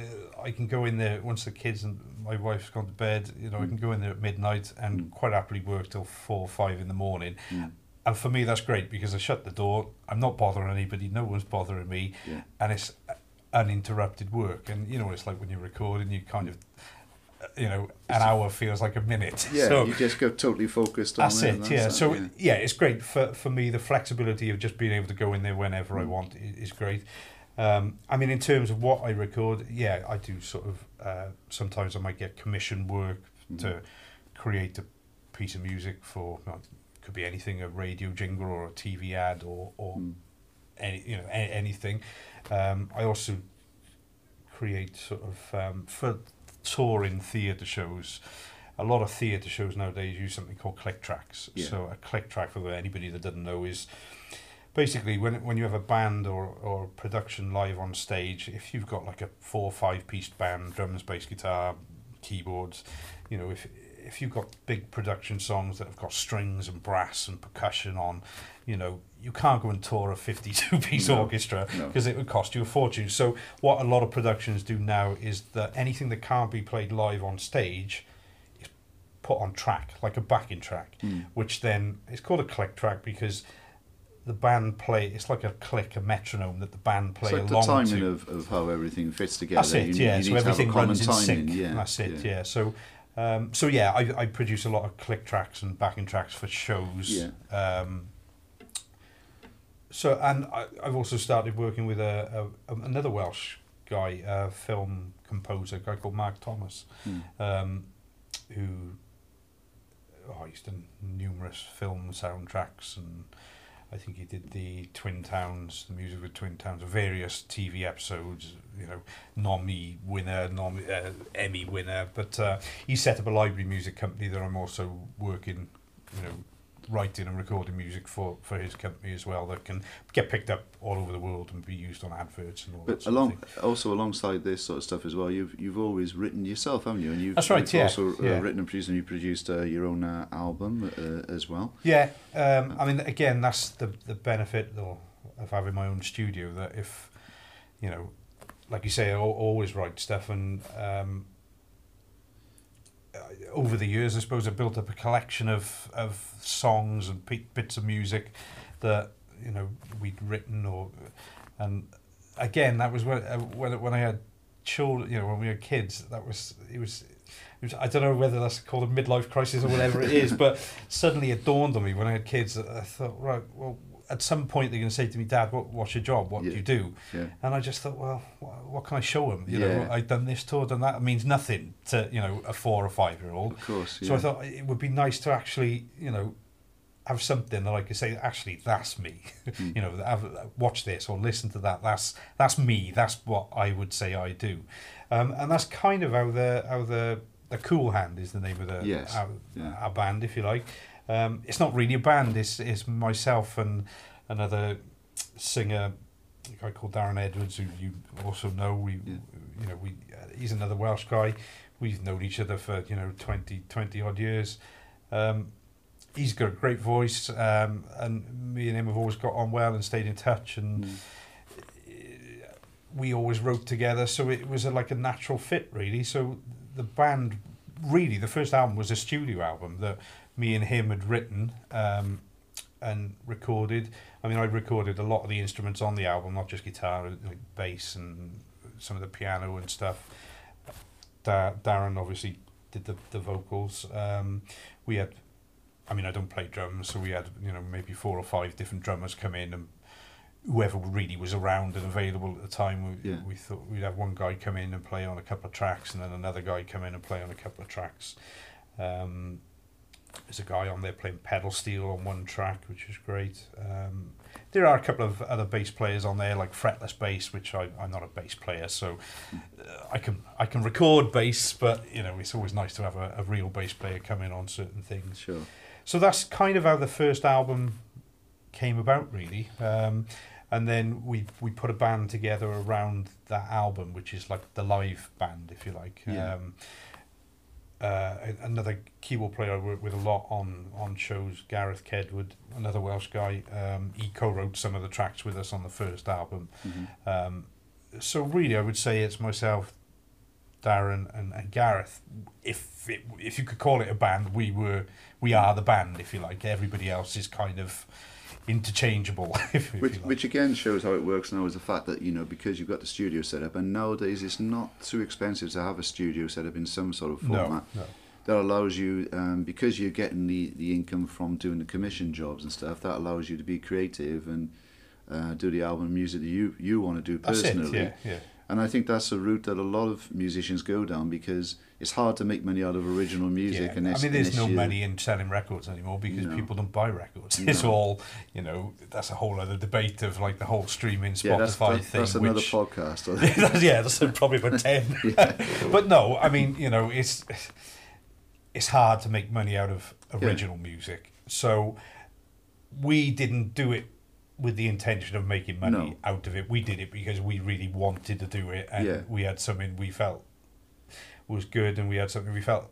i can go in there once the kids and my wife's gone to bed you know i Mm. can go in there at midnight and Mm. quite happily work till four or five in the morning Mm. and for me that's great because I shut the door I'm not bothering anybody no one's bothering me yeah. and it's uninterrupted work and you know what it's like when you're recording you kind of you know an hour feels like a minute Yeah, so you just get totally focused on that's it. and yeah that's so that, yeah. it's great for for me the flexibility of just being able to go in there whenever I Mm. want is great um, I mean in terms of what I record yeah I do sort of uh, sometimes I might get commission work Mhm. to create a piece of music for could be anything a radio jingle or a TV ad or or Mm. any you know a- anything um, I also create sort of um, for touring theatre shows a lot of theatre shows nowadays use something called click tracks Yeah. so a click track for anybody that doesn't know is basically when when you have a band or or production live on stage if you've got like a four or five piece band drums bass guitar keyboards you know if if you've got big production songs that have got strings and brass and percussion on you know you can't go and tour a 52 piece No, orchestra no. because it would cost you a fortune so what a lot of productions do now is that anything that can't be played live on stage is put on track like a backing track Mm. which then it's called a click track because the band play it's like a click a metronome that the band play It's like the along timing to of, of how everything fits together. that's it you, yeah you so need to have a everything runs in timing. sync Yeah, that's it yeah. so Um, so yeah, I, I produce a lot of click tracks and backing tracks for shows. Yeah. Um, so and I, I've also started working with a, a another Welsh guy, a film composer, a guy called Mark Thomas, Hmm. um, who oh, he's done numerous film soundtracks and I think he did the Twin Towns, the music with Twin Towns, various TV episodes, you know, Nommy winner, nom uh, Emmy winner. But uh, he set up a library music company that I'm also working, you know, writing and recording music for, for his company as well that can get picked up all over the world and be used on adverts and all that But sort along, of also alongside this sort of stuff as well, you've you've always written yourself, haven't you? And you've, That's right, you've yeah, also uh, written and produced, and you produced uh, your own uh, album uh, as well. Yeah, um, I mean, again, that's the the benefit though, of having my own studio. That if, you know, like you say, I always write stuff, and um, uh, over the years, I suppose I built up a collection of of songs and bits of music that you know we'd written, or and again, that was when uh, when when I had children, you know, when we were kids. That was it was. it was- I don't know whether that's called a midlife crisis or whatever it is, but suddenly it dawned on me when I had kids. that I thought, right, well, at some point they're going to say to me, "Dad, what, what's your job? What do you do?" Yeah. And I just thought, well, what, what can I show them? You Yeah. know, I've done this tour, done that. It means nothing to you know a four or five year old. Of course. Yeah. So I thought it would be nice to actually, you know, have something that I could say, actually, that's me. Mm. you know, have, watch this or listen to that. That's that's me. That's what I would say I do, um, and that's kind of how the how the the Cool Hand is the name of the Yes, our, yeah. our band, if you like. Um, it's not really a band. It's it's myself and another singer, a guy called Darren Edwards, who you also know. We Yeah. you know we uh, he's another Welsh guy. We've known each other for you know 20, 20 odd years. Um, he's got a great voice, um, and me and him have always got on well and stayed in touch, and Mm. we always wrote together. So it was a, like a natural fit, really. So the band, really, the first album was a studio album that me and him had written um, and recorded. I mean, I recorded a lot of the instruments on the album, not just guitar, like bass and some of the piano and stuff. Da- Darren obviously did the, the vocals. Um, we had, I mean, I don't play drums, so we had, you know, maybe four or five different drummers come in and whoever really was around and available at the time, we, Yeah. we thought we'd have one guy come in and play on a couple of tracks and then another guy come in and play on a couple of tracks. Um, there's a guy on there playing pedal steel on one track, which is great. Um, there are a couple of other bass players on there, like fretless bass, which I, I'm not a bass player, so uh, I can I can record bass, but you know it's always nice to have a, a real bass player come in on certain things. Sure. So that's kind of how the first album came about, really. Um, and then we we put a band together around that album, which is like the live band, if you like. Yeah. Um, uh, another keyboard player I work with a lot on on shows, Gareth Kedwood, another Welsh guy. Um, he co-wrote some of the tracks with us on the first album. Mhm. Um, so really, I would say it's myself, Darren, and, and Gareth. If it, if you could call it a band, we were we are the band, if you like. Everybody else is kind of interchangeable, if, if Which, like. which again shows how it works now is the fact that you know because you've got the studio set up and nowadays it's not too expensive to have a studio set up in some sort of format no, no. that allows you um, because you're getting the, the income from doing the commission jobs and stuff that allows you to be creative and uh, do the album music that you, you want to do personally it. Yeah, yeah. and I think that's a route that a lot of musicians go down because it's hard to make money out of original music Yeah. and I mean, there's no money in selling records anymore because No. people don't buy records. It's all, you know, that's a whole other debate of like the whole streaming Spotify yeah that's, that, thing. that's another which, podcast That's- yeah, that's probably about ten. but no, I mean, you know, it's it's hard to make money out of original music. So we didn't do it with the intention of making money No. out of it. We did it because we really wanted to do it, and Yeah. we had something we felt was good, and we had something we felt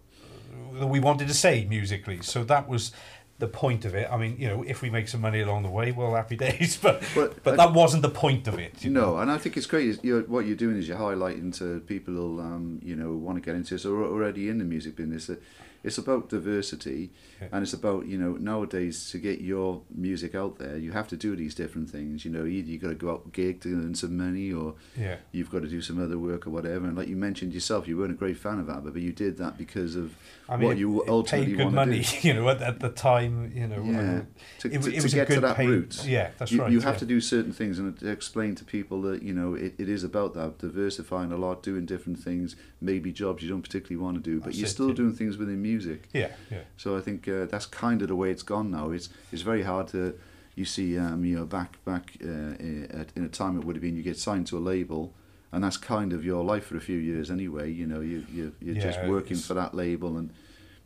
that we wanted to say musically. So that was the point of it. I mean, you know, if we make some money along the way, well, happy days. But But, but I- that wasn't the point of it. you know. No, and I think it's great. You're, what you're doing is you're highlighting to people who, um, you know, want to get into this or already in the music business. that It's about diversity, Yeah. and it's about you know nowadays to get your music out there, you have to do these different things. You know, either you've got to go out gig to earn some money, or Yeah. you've got to do some other work or whatever. And like you mentioned yourself, you weren't a great fan of ABBA, but you did that because of I mean, what it- you it ultimately paid good want money, to do. you know, at, at the time, you know. Yeah, to, it, to, it to was a get to that paid, route. Yeah, that's you, right. you have yeah. to do certain things and explain to people that you know it, it is about that diversifying a lot, doing different things, maybe jobs you don't particularly want to do, but That's you're it, still yeah. doing things within music. Yeah, yeah. So I think uh, that's kind of the way it's gone now. It's it's very hard to you see um, you know back back uh, in a time it would have been you get signed to a label. And that's kind of your life for a few years anyway. You know, you you you're just working for that label and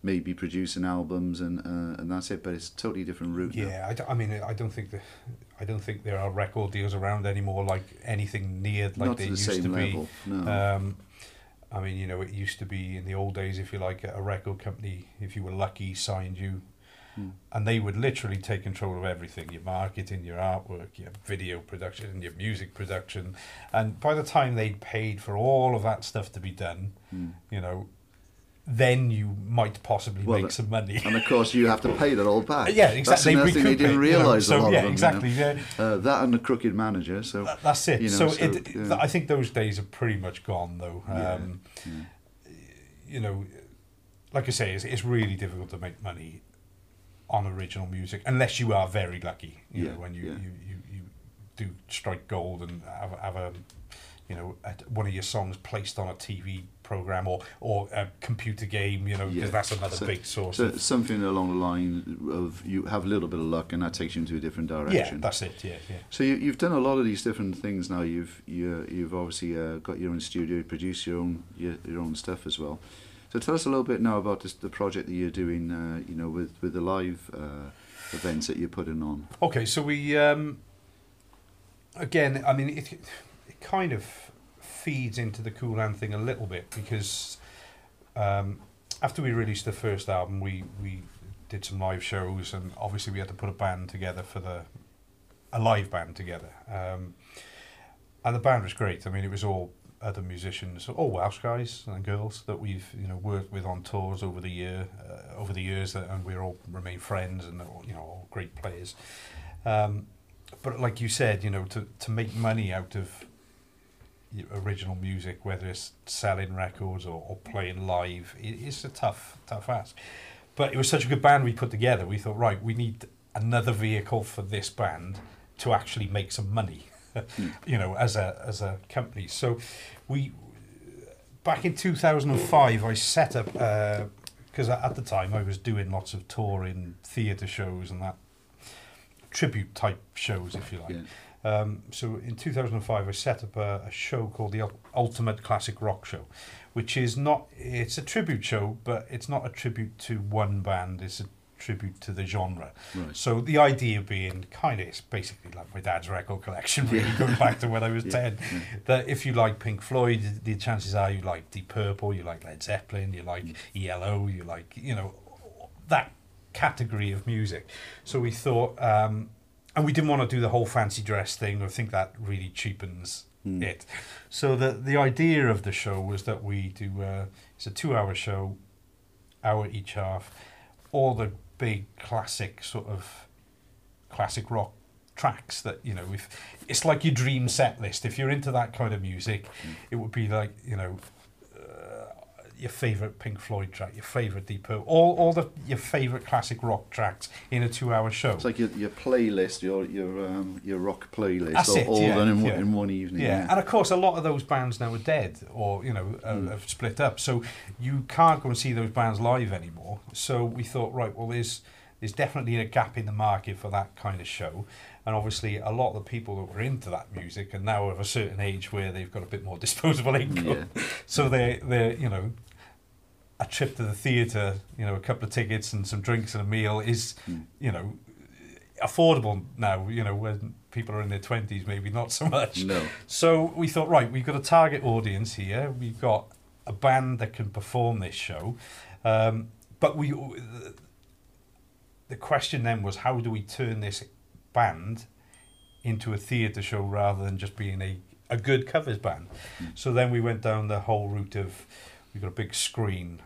maybe producing albums and uh, and that's it. But it's a totally different route. now. Yeah, I, d- I mean, I don't think the, I don't think there are record deals around anymore like anything near like not they to the used same to be. No. Um, I mean, you know, it used to be in the old days, if you like, a record company, if you were lucky, signed you, And they would literally take control of everything your marketing, your artwork, your video production, your music production. And by the time they'd paid for all of that stuff to be done, Hmm. you know, then you might possibly Well, make some money. and of course you have to pay that all back. yeah, exactly. They thing they didn't it, you know, realise. So a lot yeah, of them, exactly. You know. uh, that and the crooked manager. So That- That's it. You know, so, so, it, yeah. I think those days are pretty much gone, though. Yeah, Um, yeah. You know, like I say, it's, it's really difficult to make money on original music unless you are very lucky. You Yeah, know, when you, yeah. you, you, you do strike gold and have, have a, you know, one of your songs placed on a TV program or or a computer game. You know, because Yeah. that's another So- big source. so of, something along the line of you have a little bit of luck and that takes you into a different direction. yeah, that's it. Yeah, yeah. So you, you've done a lot of these different things now. You've you, you've obviously uh, got your own studio, produce your own your, your own stuff as well. So tell us a little bit now about this, the project that you're doing. Uh, you know, with with the live uh, events that you're putting on. Okay, so we um, again. I mean, it it kind of feeds into the Cool Hand thing a little bit because um, after we released the first album, we we did some live shows, and obviously we had to put a band together for the a live band together. Um, and the band was great. I mean, it was all other musicians, all Welsh guys and girls that we've you know worked with on tours over the year, uh, over the years, that, and we all remain friends and all, you know all great players. Um, but like you said, you know, to to make money out of original music, whether it's selling records or, or playing live, it, it's a tough tough ask. But it was such a good band we put together. We thought, right, we need another vehicle for this band to actually make some money. you know, as a as a company. So we back in 2005 I set up because at the time I was doing lots of touring theatre shows and that tribute type shows if you like. Yeah. Um, so in 2005 I set up a, a show called the Ultimate Classic Rock Show, which is not it's a tribute show, but it's not a tribute to one band. It's a tribute to the genre. Right. So the idea being kind of it's basically like my dad's record collection, really Yeah. going back to when I was Yeah, ten. yeah. That if you like Pink Floyd, the chances are you like Deep Purple, you like Led Zeppelin, you like ELO, you like you know that category of music. So we thought, um, and we didn't want to do the whole fancy dress thing. I think that really cheapens Mm. it. So the the idea of the show was that we do uh, it's a two hour show, hour each half, all the big classic sort of classic rock tracks that you know if it's like your dream set list. If you're into that kind of music mm. it would be like you know your favorite Pink Floyd track, your favorite Deep Purple, all all the your favorite classic rock tracks in a two-hour show. It's like your, your playlist, your your um, your rock playlist, That's all, it, all yeah, done in, one yeah. in one evening. Yeah. and of course, a lot of those bands now are dead, or you know, uh, Mm. have split up. So you can't go and see those bands live anymore. So we thought, right, well, there's there's definitely a gap in the market for that kind of show, and obviously, a lot of the people that were into that music are now of a certain age where they've got a bit more disposable income. Yeah. So they they you know. A trip to the theatre, you know, a couple of tickets and some drinks and a meal is, Mm. you know, affordable now. You know, when people are in their twenties, maybe not so much. No. So we thought, right, we've got a target audience here. We've got a band that can perform this show, um, but we the the question then was how do we turn this band into a theatre show rather than just being a, a good covers band. So then we went down the whole route of we've got a big screen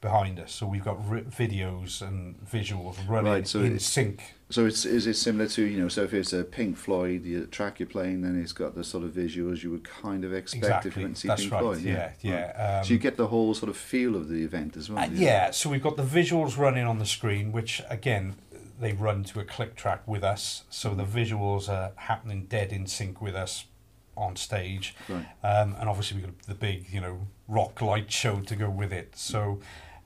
behind us, so we've got ri- videos and visuals running Right, so in it's- sync. So it's is it similar to you know so if it's a Pink Floyd the track you're playing then it's got the sort of visuals you would kind of expect if you Exactly, went to see that's Pink right. Floyd Yeah, yeah. Um, so you get the whole sort of feel of the event as well Uh, yeah, so we've got the visuals running on the screen, which again they run to a click track with us, so the visuals are happening dead in sync with us on stage, right um, and obviously we've got the big you know rock light show to go with it. So,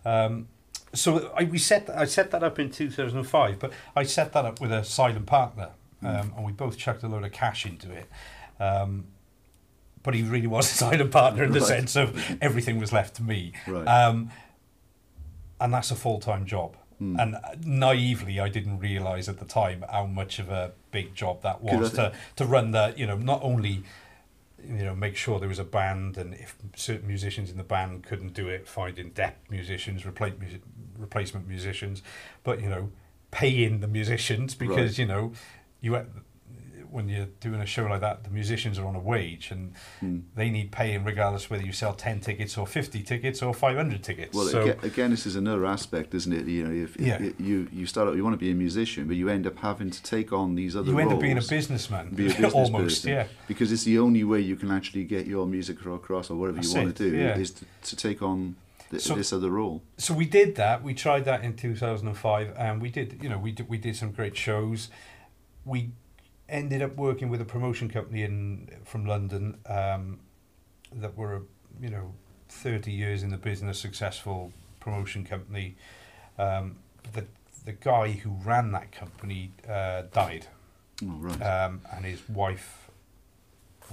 um, so I we set I set that up in two thousand and five, but I set that up with a silent partner, um, and we both chucked a load of cash into it. Um, but he really was a silent partner in the Right. sense of everything was left to me. right Um, and that's a full time job. Hmm. And naively, I didn't realise at the time how much of a big job that was to, to run the, you know, not only, you know, make sure there was a band and if certain musicians in the band couldn't do it, finding dep musicians, replace, music, replacement musicians, but, you know, paying the musicians because, Right. you know, you when you're doing a show like that, the musicians are on a wage and Hmm. they need paying regardless whether you sell 10 tickets or 50 tickets or 500 tickets. Well, so, again, again, this is another aspect, isn't it? You know, if, Yeah. if you you start out, you want to be a musician, but you end up having to take on these other you end roles. up being a businessman, be a business almost, person, yeah. because it's the only way you can actually get your music across or whatever That's you want it, to do yeah. is to, to take on th- So- this other role. So we did that. We tried that in 2005, and we did, you know, we did, we did some great shows. We ended up working with a promotion company in from London um, that were, you know, 30 years in the business, successful promotion company. Um, the the guy who ran that company uh, died. Oh, right. um, and his wife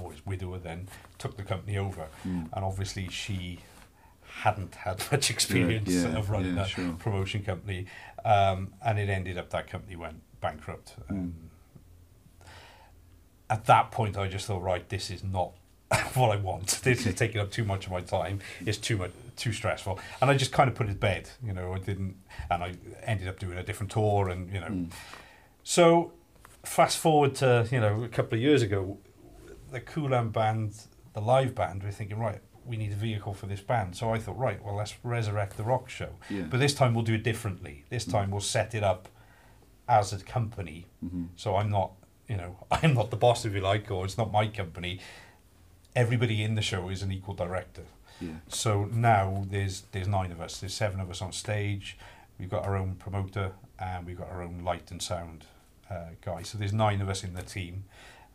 or his widower then took the company over Mm. and obviously she hadn't had much experience yeah, of running yeah, a sure. promotion company um, and it ended up that company went bankrupt Mm. um, at that point I just thought right this is not what I want this is taking up too much of my time it's too much too stressful and I just kind of put it to bed you know I didn't and I ended up doing a different tour and you know Mm. so fast forward to you know a couple of years ago, the Coolan band, the live band, we're thinking right, we need a vehicle for this band. So I thought right, well let's resurrect the rock show, Yeah. but this time we'll do it differently. This time we'll set it up as a company. Mhm. So I'm not you know I'm not the boss if you like, or it's not my company. Everybody in the show is an equal director. Yeah. So now there's there's nine of us. There's seven of us on stage. We've got our own promoter and we've got our own light and sound uh, guy. So there's nine of us in the team,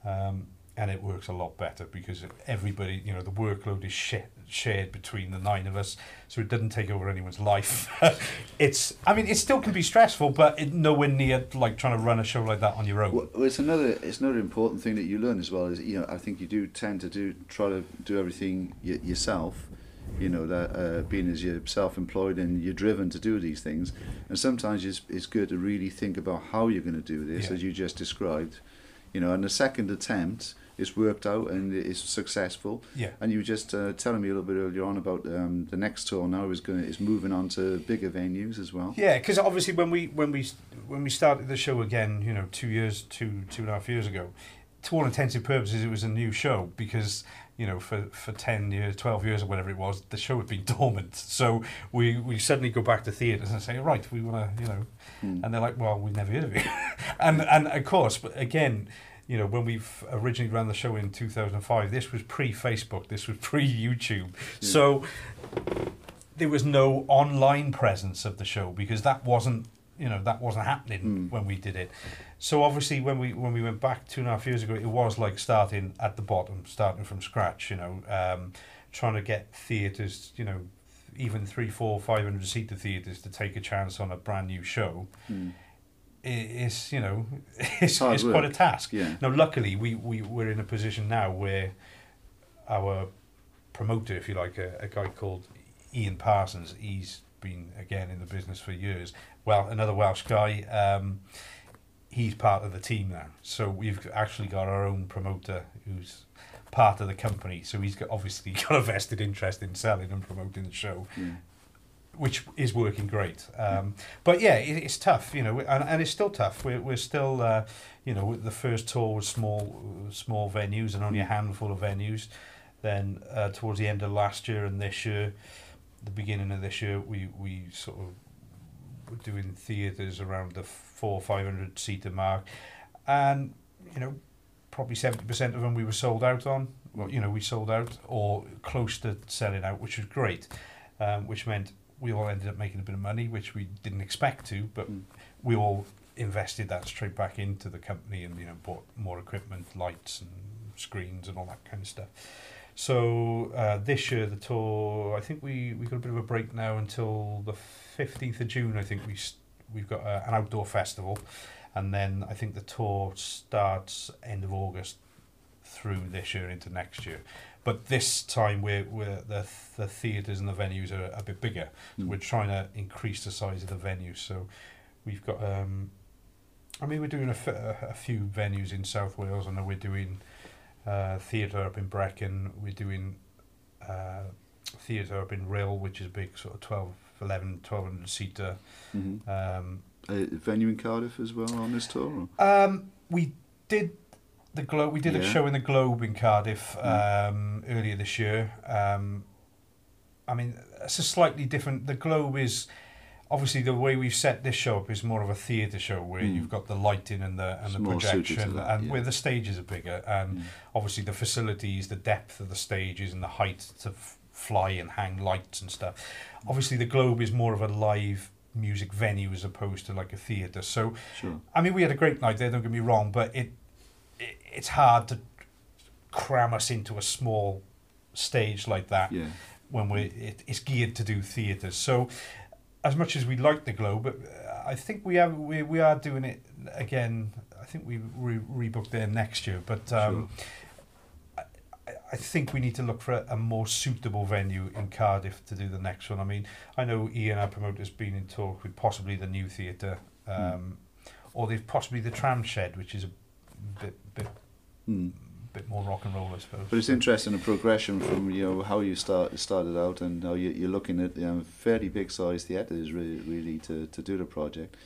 um, and it works a lot better because everybody, you know, the workload is sh- shared between the nine of us, so it doesn't take over anyone's life. it's, I mean, it still can be stressful, but it nowhere near like trying to run a show like that on your own. Well, it's another it's another important thing that you learn as well. Is you know I think you do tend to do try to do everything y- yourself. You know that uh, being as you're self-employed and you're driven to do these things, and sometimes it's it's good to really think about how you're going to do this, Yeah. as you just described. You know, and the second attempt is worked out and it's successful. Yeah. And you were just uh, telling me a little bit earlier on about um, the next tour now is going is moving on to bigger venues as well. Yeah, because obviously when we when we when we started the show again, you know, two years, two two and a half years ago, to all intensive purposes, it was a new show because you know for for ten years, twelve years, or whatever it was, the show had been dormant. So we we suddenly go back to theatres and say, right, we want to, you know, Mm. and they're like, well, we've never heard of you, and and of course, but again. You know, when we originally ran the show in 2005, this was pre Facebook, this was pre YouTube. So there was no online presence of the show because that wasn't you know that wasn't happening Mm. when we did it so obviously when we when we went back two and a half years ago it was like starting at the bottom starting from scratch you know um, trying to get theatres you know even three four five hundred seat theatres to take a chance on a brand new show Mm. I- is you know it's, Hard it's quite a task Yeah. now, luckily, we, we, we're in a position now where our promoter, if you like, a, a guy called Ian Parsons, he's been, again, in the business for years. Well, another Welsh guy, um, he's part of the team now. So we've actually got our own promoter who's part of the company. So he's got, obviously got a vested interest in selling and promoting the show. Which is working great. Um, but yeah, it, it's tough, you know, and, and it's still tough. We're, we're still, uh, you know, the first tour was small, small venues and only a handful of venues. Then uh, towards the end of last year and this year, the beginning of this year, we, we sort of were doing theatres around the four five hundred seater mark, and you know, probably seventy percent of them we were sold out on. Well, you know, we sold out or close to selling out, which was great, um, which meant we all ended up making a bit of money, which we didn't expect to, but Mm. we all invested that straight back into the company and you know bought more equipment, lights and screens and all that kind of stuff. So uh, this year the tour, I think we we got a bit of a break now until the fifteenth of June. I think we we've got uh, an outdoor festival, and then I think the tour starts end of August through this year into next year. But this time we're, we're the the theatres and the venues are a bit bigger. So Mm. we're trying to increase the size of the venue. So we've got um, I mean we're doing a, f- a few venues in South Wales and then we're doing uh, theatre up in Brecon. We're doing uh, theatre up in Rhyl, which is a big sort of 12, 11, 1200 seater. hmm Um, A venue in Cardiff as well on this tour? Um, we did the Globe. We did a show in the Globe in Cardiff Mm. um, earlier this year. Um, I mean, it's a slightly different. The Globe is obviously the way we've set this show up is more of a theatre show where Mm. you've got the lighting and the and It's the more suited to projection that, and yeah. where the stages are bigger and Mm. obviously the facilities, the depth of the stages and the height to f- fly and hang lights and stuff. Obviously, the Globe is more of a live music venue as opposed to like a theatre. So Sure. I mean, we had a great night there. Don't get me wrong, but it it's hard to cram us into a small stage like that Yeah. when we it, it's geared to do theatres. So, as much as we like the Globe, uh, I think we have we, we are doing it again. I think we re- rebooked there next year, but um, I, I- I think we need to look for a, a more suitable venue in Cardiff to do the next one. I mean, I know Ian, our promoter's been in talk with possibly the new theatre, um, or they've possibly the Tram Shed, which is a bit bit Mm. bit more rock and roll, I suppose. But it's interesting the progression from you know how you start started out and now you, you're looking at you know, fairly big size theatres really, really to, to do the project.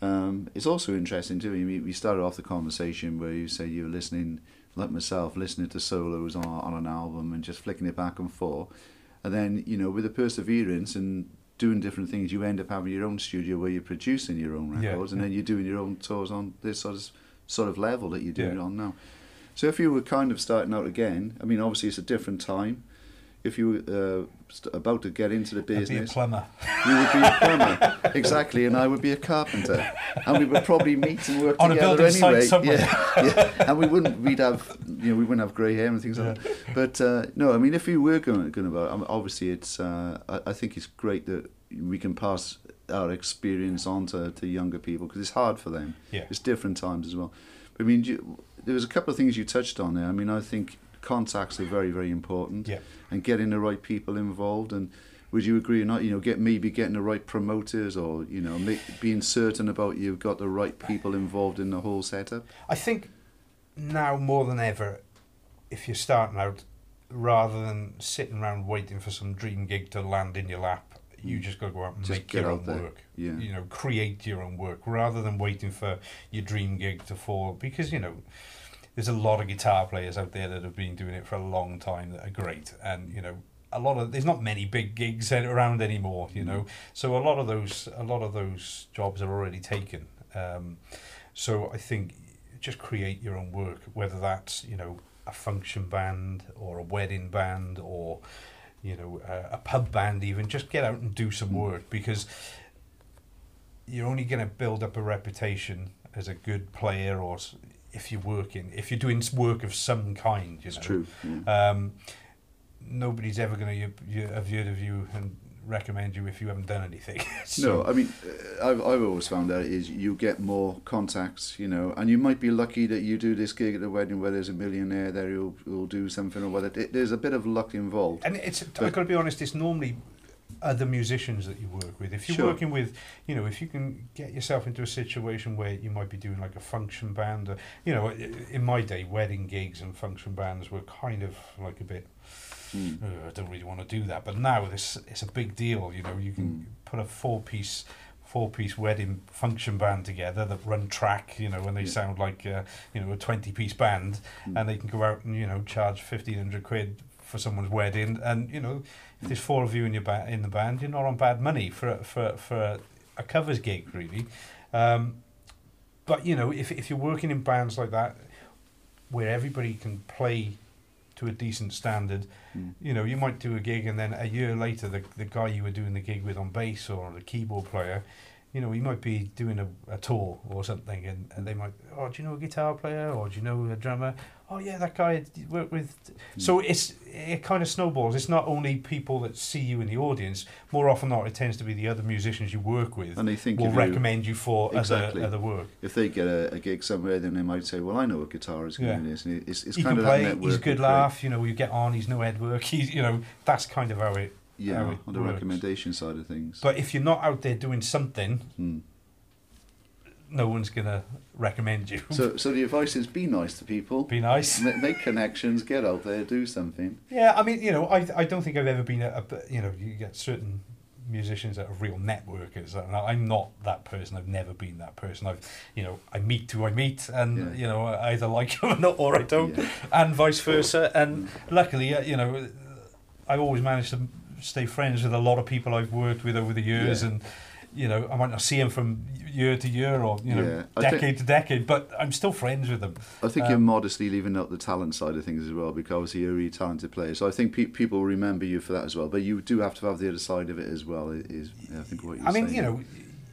Um, it's also interesting too. Mean, we started off the conversation where you say you were listening, like myself, listening to solos on, on an album and just flicking it back and forth, and then you know with the perseverance and doing different things, you end up having your own studio where you're producing your own Yeah, records, and yeah. then you're doing your own tours on this sort of sort of level that you're doing Yeah. it on now. So if you were kind of starting out again, I mean, obviously it's a different time. If you were uh, st- about to get into the I'd be a business, plumber. you would be a plumber, exactly, and I would be a carpenter, and we would probably meet and work On a together anyway. somewhere. Yeah, yeah, and we wouldn't, we'd have, you know, we wouldn't have grey hair and things like that. But uh, no, I mean, if you were going, going about, obviously, it's, uh, I, I think it's great that we can pass our experience on to, to younger people because it's hard for them. Yeah. It's different times as well. But, I mean, you, there was a couple of things you touched on there. I mean, I think contacts are very, very important Yeah. and getting the right people involved. And would you agree or not? You know, get maybe getting the right promoters or you know, make, being certain about you've got the right people involved in the whole setup. I think now more than ever, if you're starting out, rather than sitting around waiting for some dream gig to land in your lap, you just got to go out and Just make your own work. Yeah. You know, create your own work rather than waiting for your dream gig to fall. Because you know, there's a lot of guitar players out there that have been doing it for a long time that are great, and you know. A lot of there's not many big gigs around anymore, you know. So a lot of those a lot of those jobs are already taken. Um, so I think just create your own work, whether that's you know a function band or a wedding band or you know a, a pub band even. Just get out and do some Mm. work because you're only going to build up a reputation as a good player or if you're working if you're doing work of some kind. You know. It's true. Yeah. um, nobody's ever going to have heard of you and recommend you if you haven't done anything. no, I mean, uh, I've, I've always found out is you get more contacts, you know, and you might be lucky that you do this gig at a wedding where there's a millionaire there who'll, who'll do something or whether there's a bit of luck involved. And it's I've got to be honest, it's normally other musicians that you work with. If you're Sure. working with, you know, if you can get yourself into a situation where you might be doing like a function band, or, you know, in my day, wedding gigs and function bands were kind of like a bit Mm. "Ugh, I don't really want to do that. But now this it's a big deal. You know, you can Mm. put a four piece four piece wedding function band together that run track. You know, and they Yeah. sound like uh, you know a twenty piece band, Mm. and they can go out and you know charge fifteen hundred quid for someone's wedding. And you know, if there's four of you in your ba- in the band, you're not on bad money for for for a covers gig really. Um, but you know, if if you're working in bands like that, where everybody can play to a decent standard, Mm. you know, you might do a gig and then a year later, the the guy you were doing the gig with on bass or the keyboard player, you know, he might be doing a, a tour or something, and, and they might, oh, do you know a guitar player or do you know a drummer? Oh yeah, that guy worked with. Mm. So it's it kind of snowballs. It's not only people that see you in the audience. More often than not, it tends to be the other musicians you work with And they think will you, recommend you for Exactly. other other work. if they get a, a gig somewhere, then they might say, "Well, I know a guitarist Yeah. doing this." And it's, it's he kind of play. that network. He's a good laugh. You know, you get on. He's no head work. He's you know that's kind of how it. Yeah, how it on the works. recommendation side of things. But if you're not out there doing something, Mm. No one's gonna recommend you. So, so the advice is be nice to people, Be nice. Ma- make connections, get out there, do something. Yeah, I mean, you know, I I don't think I've ever been a, a you know you get certain musicians that are real networkers and I'm not that person I've never been that person I've you know I meet who I meet and Yeah. you know I either like them or not or I don't Yeah. and vice versa and Mm. luckily uh, you know I've always managed to stay friends with a lot of people I've worked with over the years Yeah. and you know I might not see him from year to year or you know Yeah, decade think- to decade but I'm still friends with them I think you're Um, modestly leaving out the talent side of things as well, because obviously you're a really talented player. So I think pe- people remember you for that as well. But you do have to have the other side of it as well. Is I think what you're I mean, saying. you know,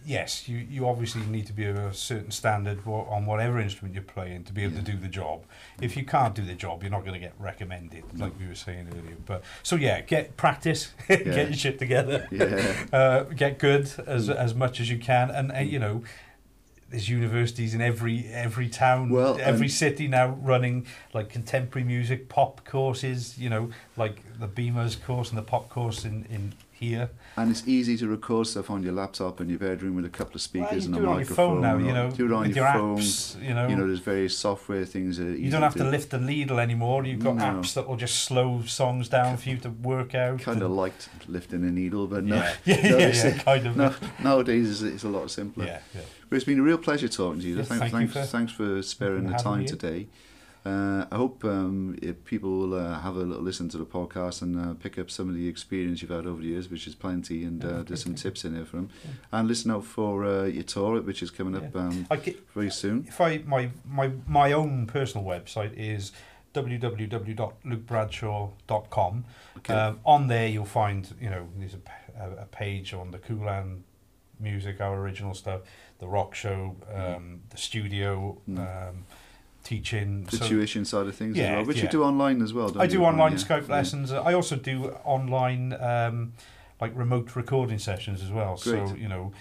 yes, you, you obviously need to be of a certain standard on whatever instrument you're playing to be able to do the job. If you can't do the job, you're not going to get recommended, like we were saying earlier. But so yeah, get practice, Yeah. get your shit together, Yeah, uh, get good as Mm. as much as you can, and uh, you know. There's universities in every every town, Well, every and- city now running like contemporary music, pop courses. You know, like the Beamers course and the pop course in, in here. and it's easy to record stuff on your laptop in your bedroom with a couple of speakers Well, and do a it on your microphone. phone now, you know, do it on your, your phone. apps, you know. You know, there's various software things. That you don't have to to lift the needle anymore. You've got No. apps that will just slow songs down for you to work out. Kind of liked lifting a needle, but no. yeah, yeah, no, yeah, yeah, kind of. no, nowadays it's, it's a lot simpler. yeah, yeah. But it's been a real pleasure talking to you. Yeah, Thank, thank you thanks, for- thanks for sparing the time me. today. Uh, I hope um, people will uh, have a little listen to the podcast and uh, pick up some of the experience you've had over the years, which is plenty, and uh, there's some tips in there for them. Yeah. And listen out for uh, your tour, which is coming up um, get, very soon. if I my my my own personal website is www.lukebradshaw.com. Okay. Um, on there, you'll find you know there's a page on the Coolan music, our original stuff, the rock show, um, the studio, Mm. Teaching. the so- tuition side of things as Yeah, well, which yeah. you do online as well. Don't I do online Yeah. Skype lessons. I also do online um, like remote recording sessions as well. So you know,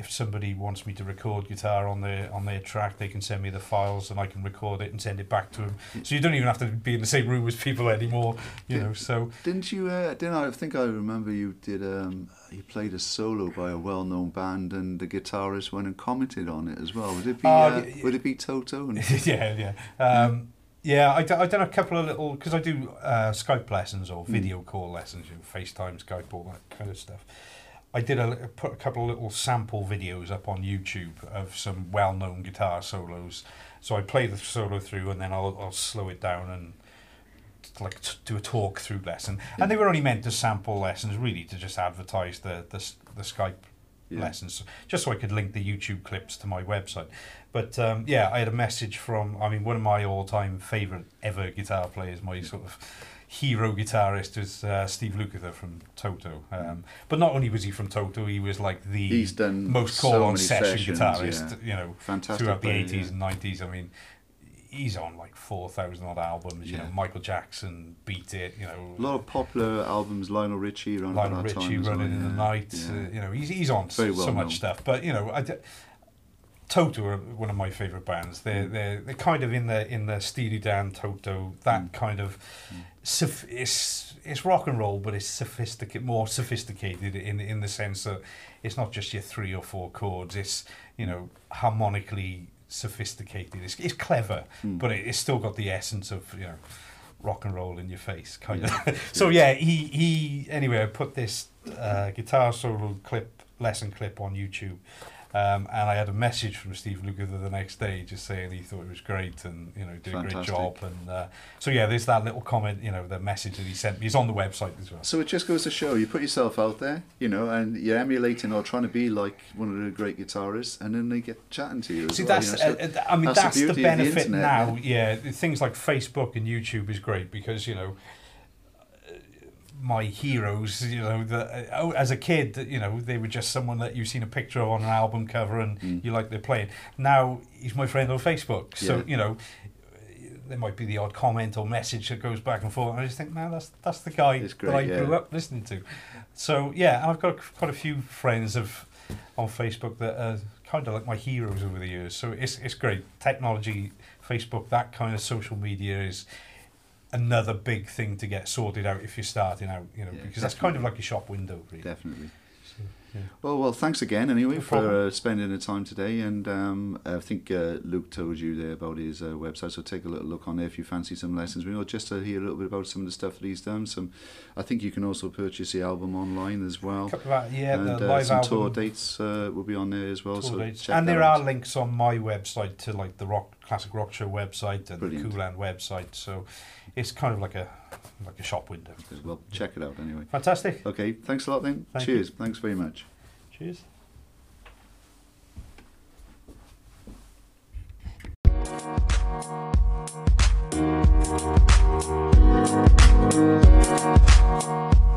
if somebody wants me to record guitar on their on their track, they can send me the files and I can record it and send it back to them. So you don't even have to be in the same room as people anymore. You Yeah. know, so Didn't you? Uh, didn't I think I remember you did? Um, you played a solo by a well-known band, and the guitarist went and commented on it as well. Would it be? Uh, Uh, y- would it be Toto? And, yeah, yeah. Um, yeah, I d- I done a couple of little because I do uh, Skype lessons or Mm. video call lessons, you know, FaceTime, Skype, all that kind of stuff. I did a put a couple of little sample videos up on YouTube of some well-known guitar solos. So I play the solo through and then I'll, I'll slow it down and like t- do a talk through lesson. Yeah. And they were only meant as sample lessons, really, to just advertise the the, the Skype yeah. lessons, just so I could link the YouTube clips to my website. But um, yeah, I had a message from, I mean, one of my all-time favourite ever guitar players, my sort of hero guitarist is uh, Steve Lukather from Toto. Um, but not only was he from Toto, he was like the most so call-on session sessions, guitarist, yeah. you know, Fantastic. throughout the 80s yeah. and 90s. I mean, he's on like 4,000 odd albums, you Yeah. know, Michael Jackson, Beat It, you know. A lot of popular albums. Lionel Richie around Lionel that Richie time as well, running in the night. Uh, you know, he's he's on Very so, well so much known. stuff. But you know, I d- Toto are one of my favourite bands. They're Mm. they're they're kind of in the in the Steely Dan Toto that Mm. kind of. Mm. It's it's rock and roll, but it's sophisticated, more sophisticated in in the sense that it's not just your three or four chords. It's you know harmonically sophisticated. It's it's clever, Mm. but it, it's still got the essence of you know rock and roll in your face, kind of. so yeah, he he. Anyway, I put this uh, guitar solo clip, lesson clip on YouTube. Um, and I had a message from Steve Lukather the next day just saying he thought it was great and you know did a great job and uh, so yeah there's that little comment you know the message that he sent me is on the website as well So it just goes to show you put yourself out there, you know, and you're emulating or trying to be like one of the great guitarists, and then they get chatting to you. See, well, that's, you know, so uh, uh, I mean, that's the that's, the, the benefit internet, now. Yeah. things like Facebook and YouTube is great because, you know, my heroes, you know, the, uh, oh, as a kid, you know, they were just someone that you've seen a picture of on an album cover and Mm. you like their playing. Now, he's my friend on Facebook. So, Yeah. you know, there might be the odd comment or message that goes back and forth. And I just think, man, that's that's the guy It's that I yeah. grew up listening to. So, yeah, I've got quite a few friends of on Facebook that are kind of like my heroes over the years. So it's it's great. Technology, Facebook, that kind of social media is another big thing to get sorted out if you're starting out, you know, Yeah, because that's kind of like a shop window, really. definitely. So, yeah. Well, well, thanks again anyway No for uh, spending the time today. And um, I think uh, Luke told you there about his uh, website, so take a little look on there if you fancy some lessons. We know just to hear a little bit about some of the stuff that he's done. Some, I think you can also purchase the album online as well. Of, yeah, and the uh, live some album. tour dates uh, will be on there as well. tour so dates. and there out. are links on my website to like the rock classic rock show website and Brilliant. the Cooland website. So it's kind of like a like a shop window. Well, check it out anyway. Fantastic. Okay, thanks a lot then. Thank Cheers. Thanks very much. Cheers. Thank